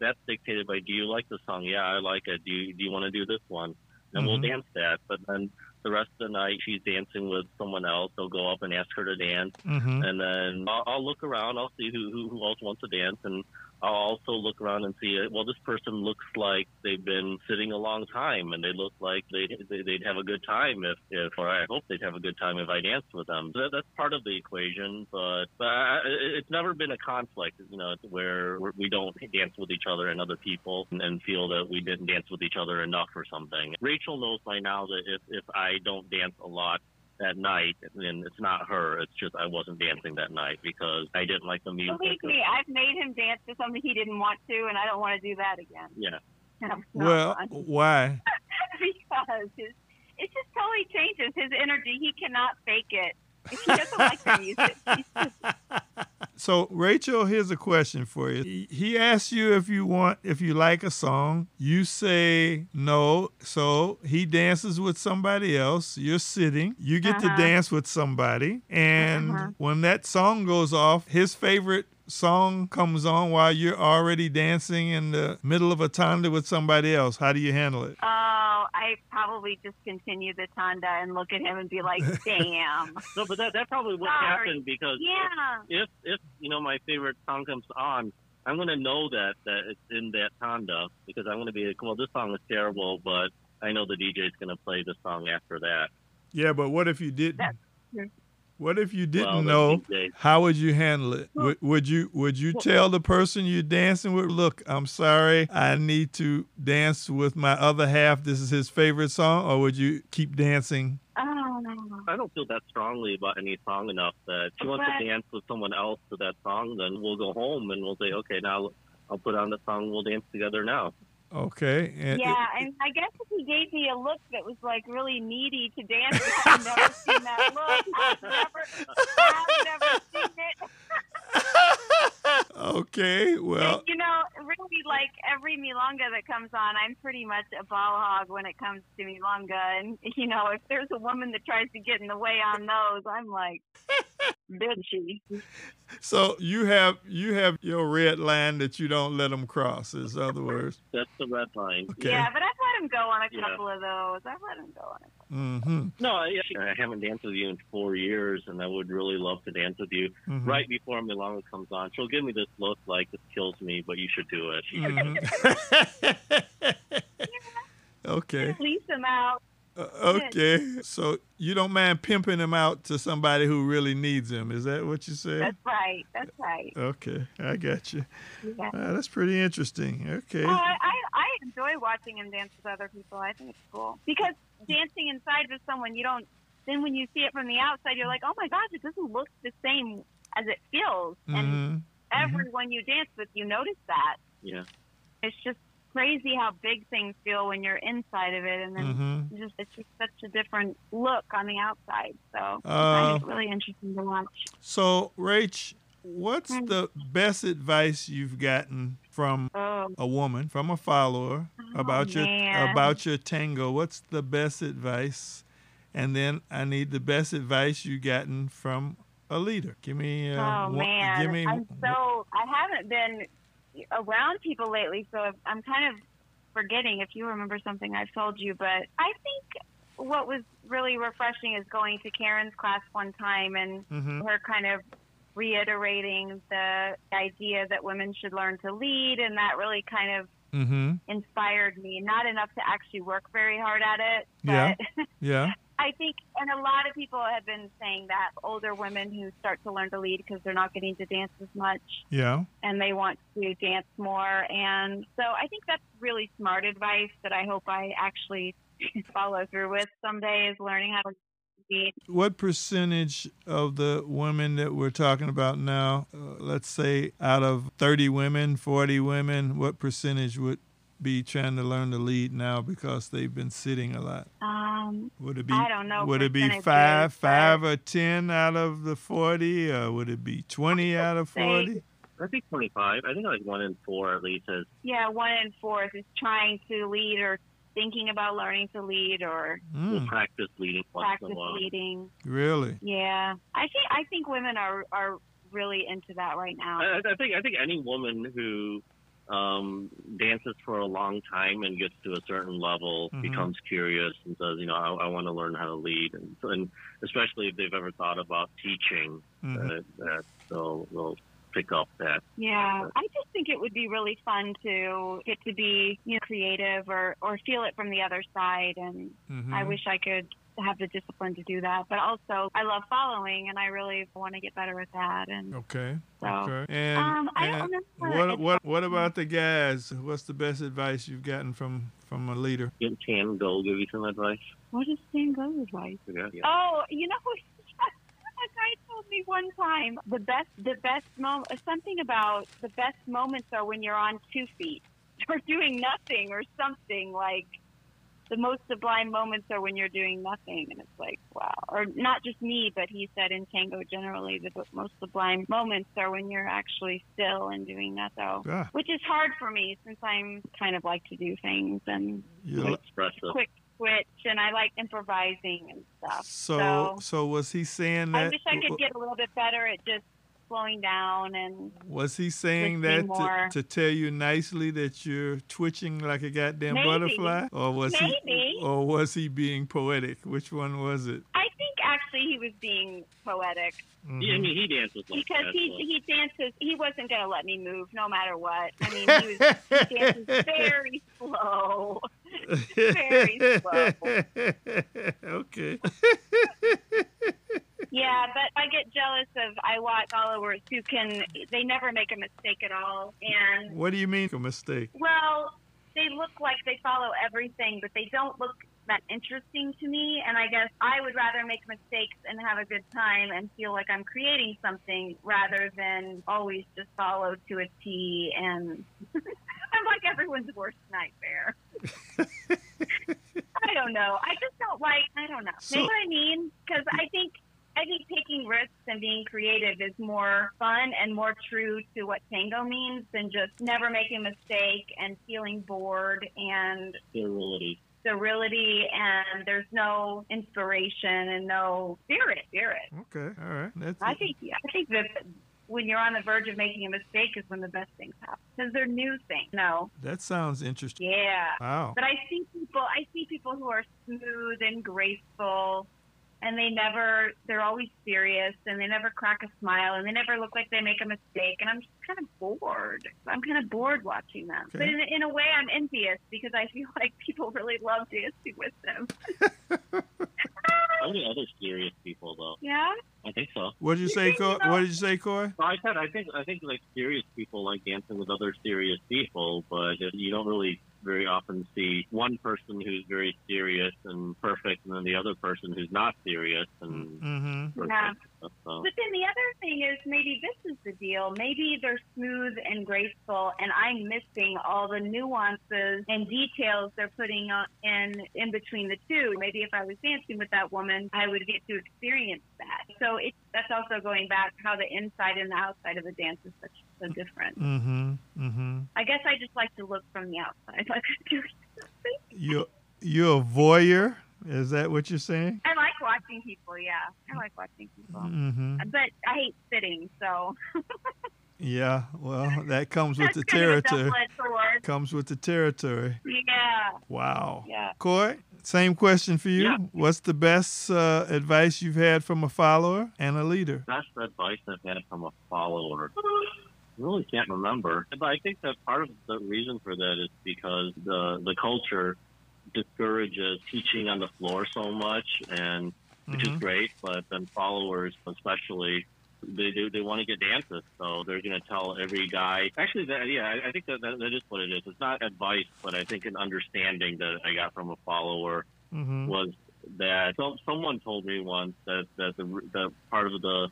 that's dictated by do you like the song? Yeah, I like it. Do you do you want to do this one? And we'll Mhm. dance that. But then the rest of the night she's dancing with someone else. They'll go up and ask her to dance, Mm-hmm. and then I'll, I'll look around. I'll see who, who who else wants to dance, and I'll also look around and see. Well, this person looks like they've been sitting a long time, and they look like they they- they'd have a good time if if or I hope they'd have a good time if I danced with them. So that's part of the equation, but but I, it- it's never been a conflict, you know, where we don't dance with each other and other people and, and feel that we didn't dance with each other enough or something. Rachel knows by now that if if I don't dance a lot at night, and it's not her. It's just I wasn't dancing that night because I didn't like the music. Believe me, I've made him dance to something he didn't want to, and I don't want to do that again. Yeah. It's Well, fun. why? because his, it just totally changes his energy. He cannot fake it. If he doesn't like the music, So, Rachel, here's a question for you. He- asks you if you want, if you like a song. You say no. So he dances with somebody else. You're sitting. You get to Uh-huh. dance with somebody. And Uh-huh. when that song goes off, his favorite song comes on while you're already dancing in the middle of a tanda with somebody else. How do you handle it? oh, I probably just continue the tanda and look at him and be like, "Damn, No, but that that probably would Sorry. happen because yeah." if if you know my favorite song comes on, I'm gonna know that that it's in that tanda because I'm gonna be like, well, this song is terrible, but I know the DJ is gonna play the song after that. Yeah, but what if you didn't? That's true. What if you didn't well, know? How would you handle it? Well- Would, would you would you Well- tell the person you're dancing with, look, I'm sorry, I need to dance with my other half. This is his favorite song, or would you keep dancing? Oh. I don't feel that strongly about any song enough that if she wants But- to dance with someone else to that song, then we'll go home and we'll say, okay, now I'll put on the song. We'll dance together now. Okay. And Yeah, and I guess if he gave me a look that was like really needy to dance I've never seen that look. I've never, I've never seen it. okay. Well, you know, really, like every milonga that comes on, I'm pretty much a ball hog when it comes to milonga. And you know, if there's a woman that tries to get in the way on those, I'm like, did she? so you have you have your red line that you don't let them cross. Is other words. That's the red line. Okay. Yeah, but I've let him go on a Yeah. couple of those. I've let him go on. A Mm-hmm. No, I, I haven't danced with you in four years, and I would really love to dance with you. mm-hmm. Right before Milonga comes on, she'll give me this look like this kills me, but you should do it. Mhm. okay. Lease him out. Uh, okay. So you don't mind pimping him out to somebody who really needs him. Is that what you said? That's right. That's right. Okay, I got you. Yeah. Uh, that's pretty interesting. Okay. Oh, I, I I enjoy watching him dance with other people. I think it's cool because dancing inside with someone, you don't. Then when you see it from the outside, you're like, oh my gosh, it doesn't look the same as it feels. And Mhm. everyone you dance with, you notice that. Yeah. It's just crazy how big things feel when you're inside of it, and then Mhm. just it's just such a different look on the outside. So Uh, find it really interesting to watch. So, Rach, what's Mm. the best advice you've gotten from Oh, a woman, from a follower about your about your tango? What's the best advice? And then I need the best advice you've gotten from a leader. Give me. Uh, oh one- man, Give me. I'm so I haven't been around people lately, so I'm kind of forgetting if you remember something I've told you. But I think what was really refreshing is going to Karen's class one time and Mhm. her kind of reiterating the idea that women should learn to lead, and that really kind of mm-hmm. inspired me. Not enough to actually work very hard at it, Yeah. Yeah. I think, and a lot of people have been saying that older women who start to learn to lead because they're not getting to dance as much Yeah. and they want to dance more. And so I think that's really smart advice that I hope I actually follow through with someday is learning how to lead. What percentage of the women that we're talking about now, uh, let's say out of 30 women, 40 women, what percentage would be trying to learn to lead now because they've been sitting a lot? Um, Would it be I don't know Would it be five, five or ten out of the 40, or would it be 20 out of 40? I think 25. I think like one in four at least is yeah, one in four is trying to lead or thinking about learning to lead or will Mm, practice leading once practice in a while. leading. really? Yeah, I think I think women are are really into that right now. I, I think I think any woman who um, dances for a long time and gets to a certain level, Mhm. becomes curious and says, you know, I, I want to learn how to lead, and, and especially if they've ever thought about teaching, Mhm. uh, that they'll, they'll pick up that. Yeah, I just think it would be really fun to get to be you know, creative or or feel it from the other side, and Mhm. I wish I could have the discipline to do that. But also, I love following, and I really want to get better at that. And Okay. So, okay. And, um, I don't and know. what what what about the guys? What's the best advice you've gotten from from a leader? Can Tan Go give you some advice? what does Stan Go's advice? Yeah. yeah. Oh, you know, a guy told me one time the best, the best moment, something about the best moments are when you're on two feet or doing nothing or something like. The most sublime moments are when you're doing nothing, and it's like wow. Or not just me, but he said in tango generally, the most sublime moments are when you're actually still and doing nothing. Ah, Which is hard for me since I'm kind of like to do things and you, Expressive. quick switch, and I like improvising and stuff. so So- so was he saying that? I wish I could get a little bit better at just slowing down and Was he saying that to, to tell you nicely that you're twitching like a goddamn Maybe. butterfly, or was Maybe. he, or was he being poetic? Which one was it? I think actually he was being poetic Mhm. Yeah, I mean, he dances like because that. he so- he dances. He wasn't going to let me move no matter what. I mean, he was he dances very slow. Very slow. okay. Yeah, but I get jealous of I watch followers who can they never make a mistake at all and What do you mean a mistake? Well, they look like they follow everything, but they don't look that interesting to me. And I guess I would rather make mistakes and have a good time and feel like I'm creating something rather than always just follow to a T. And I'm like everyone's worst nightmare. I don't know. I just don't like. I don't know. So- you know what I mean? Because I think I think taking risks and being creative is more fun and more true to what tango means than just never making a mistake and feeling bored and sterility. sterility and there's no inspiration and no spirit. Spirit. Okay, all right. That's I think I think that when you're on the verge of making a mistake is when the best things happen because they're new things. No. that sounds interesting. Yeah. Wow. But I see people I see people who are smooth and graceful and they never they're always serious and they never crack a smile and they never look like they make a mistake and I'm just kind of bored. I'm kind of bored watching them. But in, in a way I'm envious because I feel like people really love dancing with them. Only other serious people, though. Yeah? I think so. What did you say, Coy? What did you say, Coy? Well, I said I think I think like serious people like dancing with other serious people, but you don't really very often see one person who's very serious and perfect, and then the other person who's not serious and Mm-hmm. perfect. Yeah. So, But then the other thing is maybe this is the deal. Maybe they're smooth and graceful, and I'm missing all the nuances and details they're putting in in between the two. Maybe if I was dancing with that woman, I would get to experience that. So it's that's also going back how the inside and the outside of the dance is such so different. Mm-hmm. Mm-hmm. I guess I just like to look from the outside, like I'm doing something. You you're a voyeur. Is that what you're saying? I like watching people. Yeah, I like watching people. Mm-hmm. But I hate sitting, so Yeah. Well, that comes with the kind of a territory. Comes with the territory. Yeah, Wow. yeah. Coy, same question for you. Yeah. What's the best uh, advice you've had from a follower and a leader? best advice I've had from a follower. I really can't remember, but I think that part of the reason for that is because the the culture discourages teaching on the floor so much, and which is Mhm. great. But then followers, especially, they do they want to get dances, so they're going to tell every guy. Actually, that, yeah, I, I think that, that that is what it is. It's not advice, but I think an understanding that I got from a follower Mhm. was that some, someone told me once that that the the part of the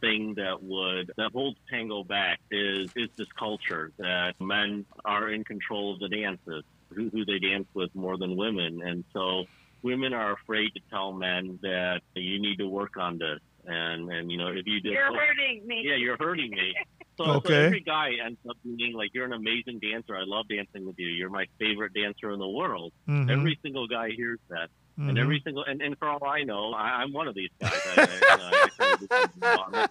thing that would that holds tango back is is this culture that men are in control of the dances who, who they dance with more than women. And so women are afraid to tell men that you need to work on this. And and you know if you did You're hurting me. yeah you're hurting me. So, Okay. so every guy ends up being like you're an amazing dancer. I love dancing with you. You're my favorite dancer in the world. Mhm. every single guy hears that and Mhm. every single and, and for all I know, I, I'm one of these guys. I, I, you know, I kind of do something wrong.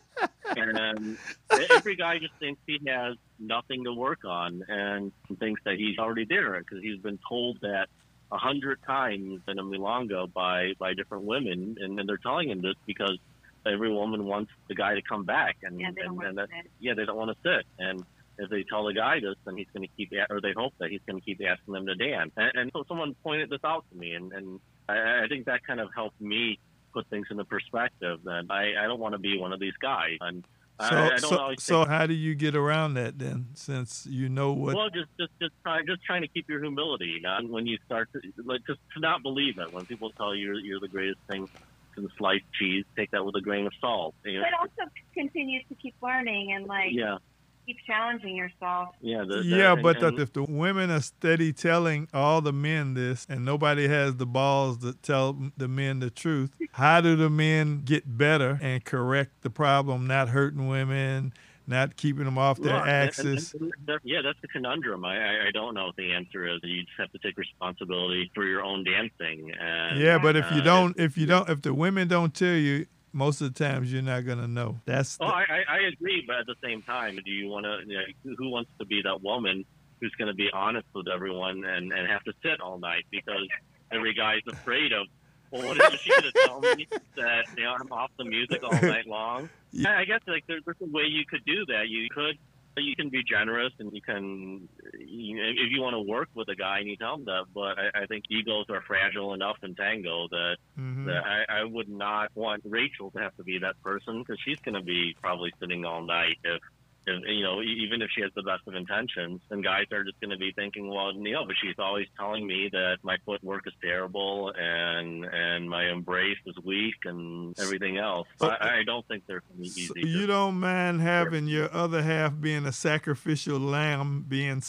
and um, every every guy just thinks he has nothing to work on and thinks that he's already there because he's been told that a hundred times in a milonga by by different women, and, and they're telling him this because every woman wants the guy to come back, and Yeah, they don't and, want and to that, sit. yeah, they don't want to sit, and if they tell the guy this, then he's going to keep, or they hope that he's going to keep asking them to dance. And, and so someone pointed this out to me, and, and I, I think that kind of helped me put things into perspective. That I, I don't want to be one of these guys, and So, I, I don't so, always so how do you get around that then, since you know what? well, just just just try, just trying to keep your humility. You know? when you start to like just to not believe it. When people tell you you're, you're the greatest thing since sliced cheese, take that with a grain of salt. You know? But also continue to keep learning and like Yeah, keep challenging yourself. yeah, the, the- yeah, and- but and- if the women are steady telling all the men this, and nobody has the balls to tell the men the truth, how do the men get better and correct the problem? Not hurting women, not keeping them off their Look, and- and- axis. and yeah, that's the conundrum. I, I, I don't know what the answer is. You just have to take responsibility for your own dancing. And, Yeah, but if you uh, don't, if you don't, if the women don't tell you, most of the times you're not gonna know. That's Oh, the- I, I I agree, but at the same time, do you want to? You know, who- wants to be that woman who's going to be honest with everyone and and have to sit all night because every guy's afraid of. Well, what is she going to tell me that you know I'm off the music all night long? Yeah. I I guess like there's, there's a way you could do that. You could you can be generous and you can you know, if you want to work with a guy and you tell him that. But I, I think egos are fragile enough in tango that Mhm. that I, I would not want Rachel to have to be that person because she's going to be probably sitting all night if, if you know even if she has the best of intentions and guys are just going to be thinking well Neil, but she's always telling me that my footwork is terrible and and my embrace is weak and everything else so So- I, I don't think there's any easy So you don't mind having your other half being a sacrificial lamb being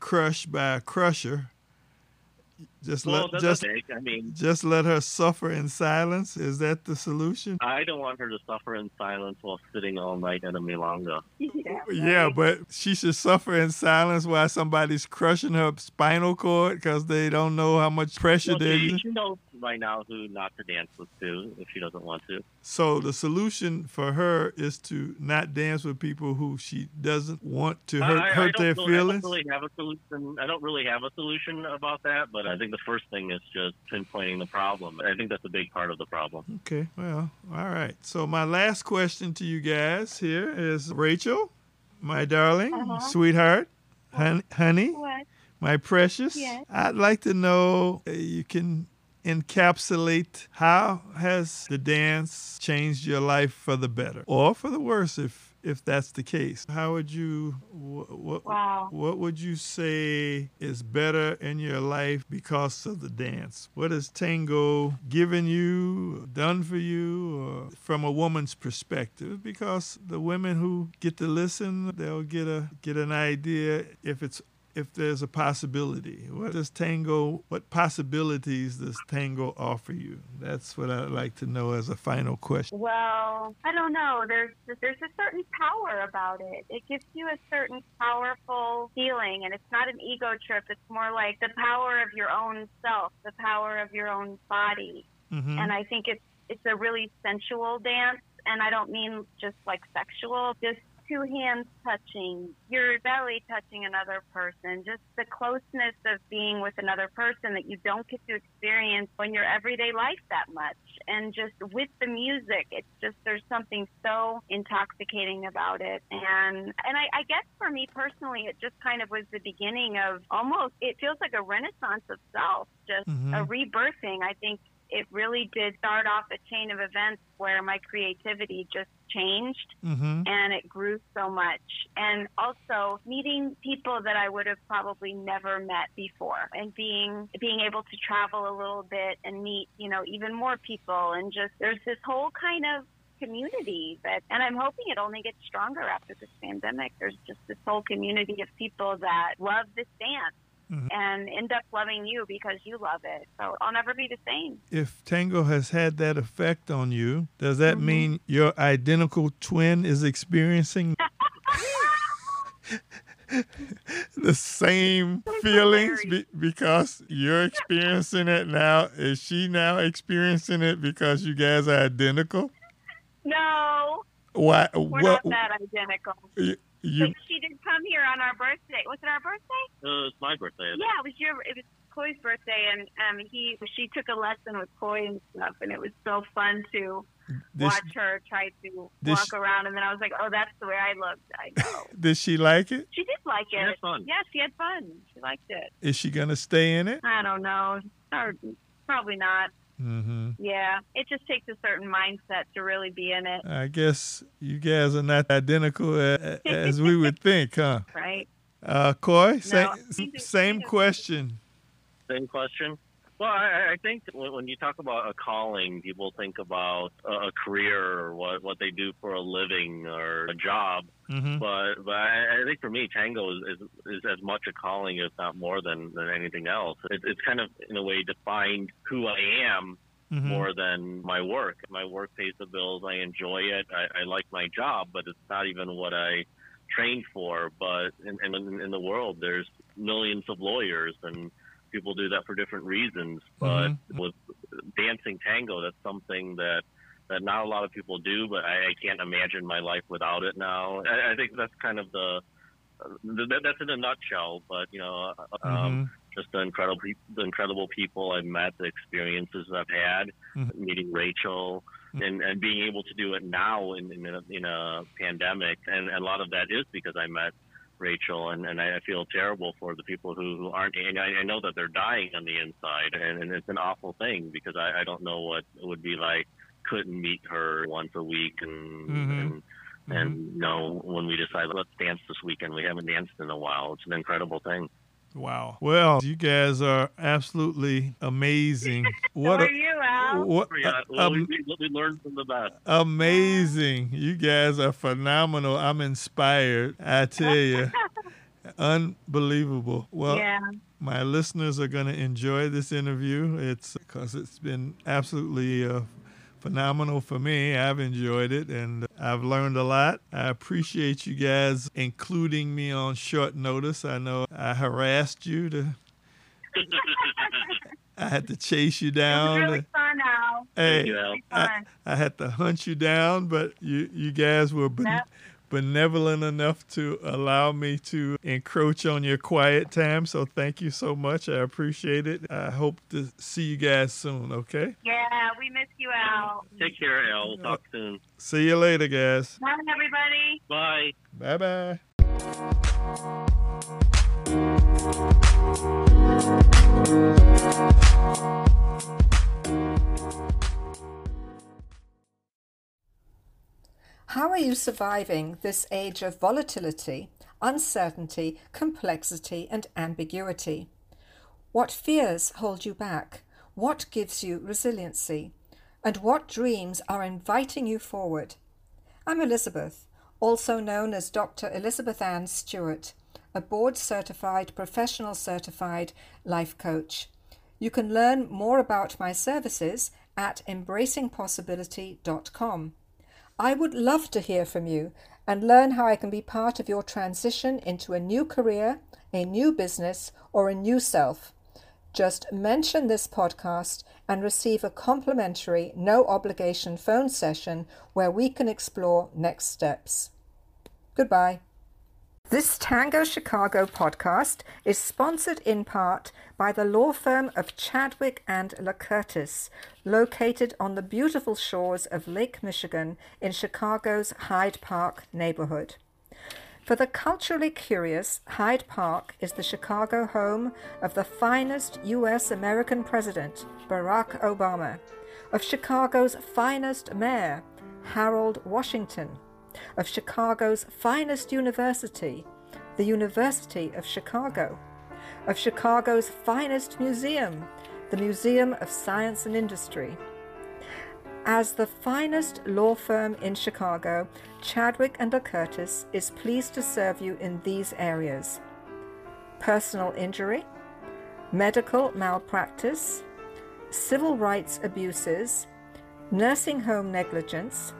crushed by a crusher. Just well let just okay. I mean just let her suffer in silence. Is that the solution? I don't want her to suffer in silence while sitting all night at a milonga. Yeah. Yeah, but she should suffer in silence while somebody's crushing her spinal cord because they don't know how much pressure Well, there she, is. she knows right now who not to dance with too if she doesn't want to. So the solution for her is to not dance with people who she doesn't want to hurt, I, I hurt don't their really, feelings. I don't really have a solution. I don't really have a solution about that, but I think the first thing is just pinpointing the problem. I think that's a big part of the problem. Okay, well, all right. So my last question to you guys here is Rachel, my darling, Uh-huh. sweetheart, hon- honey, What? my precious. Yes. I'd like to know uh, you can encapsulate how has the dance changed your life for the better or for the worse if if that's the case. How would you what what, Wow. what would you say is better in your life because of the dance? What has tango given you, done for you, or from a woman's perspective? Because the women who get to listen, they'll get a get an idea if it's if there's a possibility. What does tango? What possibilities does tango offer you? That's what I'd like to know as a final question. Well, I don't know. There's there's a certain power about it. It gives you a certain powerful feeling, and it's not an ego trip. It's more like the power of your own self, the power of your own body. Mhm. And I think it's it's a really sensual dance, and I don't mean just like sexual. Just two hands touching, your belly touching another person, just the closeness of being with another person that you don't get to experience in your everyday life that much. And just with the music, it's just there's something so intoxicating about it. And and I, I guess for me personally, it just kind of was the beginning of almost it feels like a renaissance of self, just Mhm. a rebirthing. I think it really did start off a chain of events where my creativity just changed Mhm. and it grew so much. And also meeting people that I would have probably never met before and being being able to travel a little bit and meet, you know, even more people and just there's this whole kind of community that and I'm hoping it only gets stronger after this pandemic. There's just this whole community of people that love this dance Mhm. and end up loving you because you love it. So I'll never be the same. If tango has had that effect on you, does that Mhm. mean your identical twin is experiencing the same feelings be- because you're experiencing it now? Is she now experiencing it because you guys are identical? No. Why? We're what? not that identical. You, you she did come here on our birthday. Was it our birthday? Uh, it's my birthday. Yeah, it was your. It was Coy's birthday, and um, he she took a lesson with Coy and stuff, and it was so fun to did, watch her try to did walk she- around. And then I was like, oh, that's the way I looked. I know. did she like it? she did like She had it. fun. Yeah, she had fun. She liked it. Is she gonna stay in it? I don't know. Or, probably not. Mm-hmm. Yeah, it just takes a certain mindset to really be in it, I guess you guys are not identical a- as we would think, huh? right? Uh, Coy, No, same, same question. Same question. Well, I, I think when, when you talk about a calling, people think about a, a career or what, what they do for a living or a job. Mm-hmm. But but I, I think for me, tango is, is is as much a calling, if not more than than anything else. It, it's kind of in a way defined who I am Mm-hmm. more than my work. My work pays the bills. I enjoy it. I, I like my job, but it's not even what I trained for. But in, in, in the world, there's millions of lawyers and people do that for different reasons. But with dancing tango, that's something that that not a lot of people do. But I, I can't imagine my life without it now. I, I think that's kind of the that, that's in a nutshell. But you know, um, Mhm. just the incredible, the incredible people I've met, the experiences I've had, Mhm. meeting Rachel, and, and being able to do it now in in a, in a pandemic, and, and a lot of that is because I met Rachel, and, and I feel terrible for the people who, who aren't, and I, I know that they're dying on the inside, and, and it's an awful thing because I, I don't know what it would be like. Couldn't meet her once a week, and Mhm. and and you know when we decide let's dance this weekend, we haven't danced in a while. It's an incredible thing. Wow. Well, you guys are absolutely amazing. What so a, are you, Al? what Yeah, a- well, we, um, we, we learned from the best. amazing. You guys are phenomenal. I'm inspired. I tell you. Unbelievable. Well, yeah. my listeners are going to enjoy this interview. It's because it's been absolutely uh, phenomenal for me. I've enjoyed it and uh, I've learned a lot. I appreciate you guys including me on short notice. I know I harassed you to. I had to chase you It was down. really fun, Al. hey, you, Al. I. I had to hunt you down, but you you guys were ben- Yep. Benevolent enough to allow me to encroach on your quiet time. So thank you so much. I appreciate it. I hope to see you guys soon. Okay. Yeah, we miss you, Al. Take care, Al. We'll talk soon. See you later, guys. Bye, everybody. Bye. Bye bye. How are you surviving this age of volatility, uncertainty, complexity, and ambiguity? What fears hold you back? What gives you resiliency? And what dreams are inviting you forward? I'm Elizabeth, also known as Dr. Elizabeth Ann Stewart, a board certified, professional certified life coach. You can learn more about my services at embracingpossibility.com. I would love to hear from you and learn how I can be part of your transition into a new career, a new business, or a new self. Just mention this podcast and receive a complimentary, no obligation phone session where we can explore next steps. Goodbye. This Tango Chicago podcast is sponsored in part by the law firm of Chadwick and LaCurtis, located on the beautiful shores of Lake Michigan in Chicago's Hyde Park neighborhood. For the culturally curious, Hyde Park is the Chicago home of the finest U.S. American president, Barack Obama, of Chicago's finest mayor, Harold Washington, of Chicago's finest university, the University of Chicago, of Chicago's finest museum, the Museum of Science and Industry. As the finest law firm in Chicago, Chadwick and Curtis is pleased to serve you in these areas: personal injury, medical malpractice, civil rights abuses, nursing home negligence,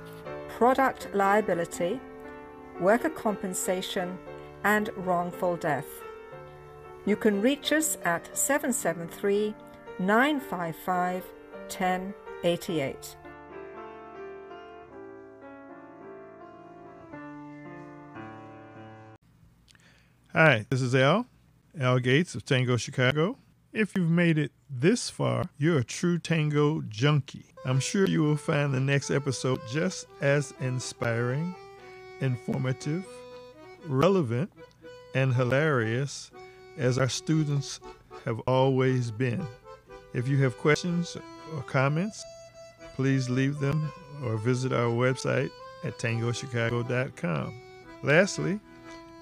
product liability, worker compensation, and wrongful death. You can reach us at 773 955 1088. Hi, this is Al, Al Gates of Tango Chicago. If you've made it this far, you're a true tango junkie. I'm sure you will find the next episode just as inspiring, informative, relevant, and hilarious as our students have always been. If you have questions or comments, please leave them or visit our website at tangochicago.com. Lastly,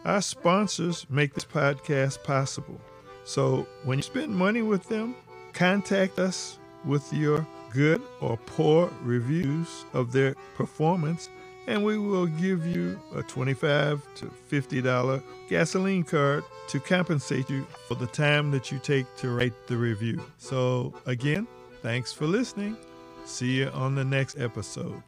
our sponsors make this podcast possible. So when you spend money with them, contact us with your good or poor reviews of their performance, and we will give you a 25 to $50 gasoline card to compensate you for the time that you take to write the review. So, again, thanks for listening. See you on the next episode.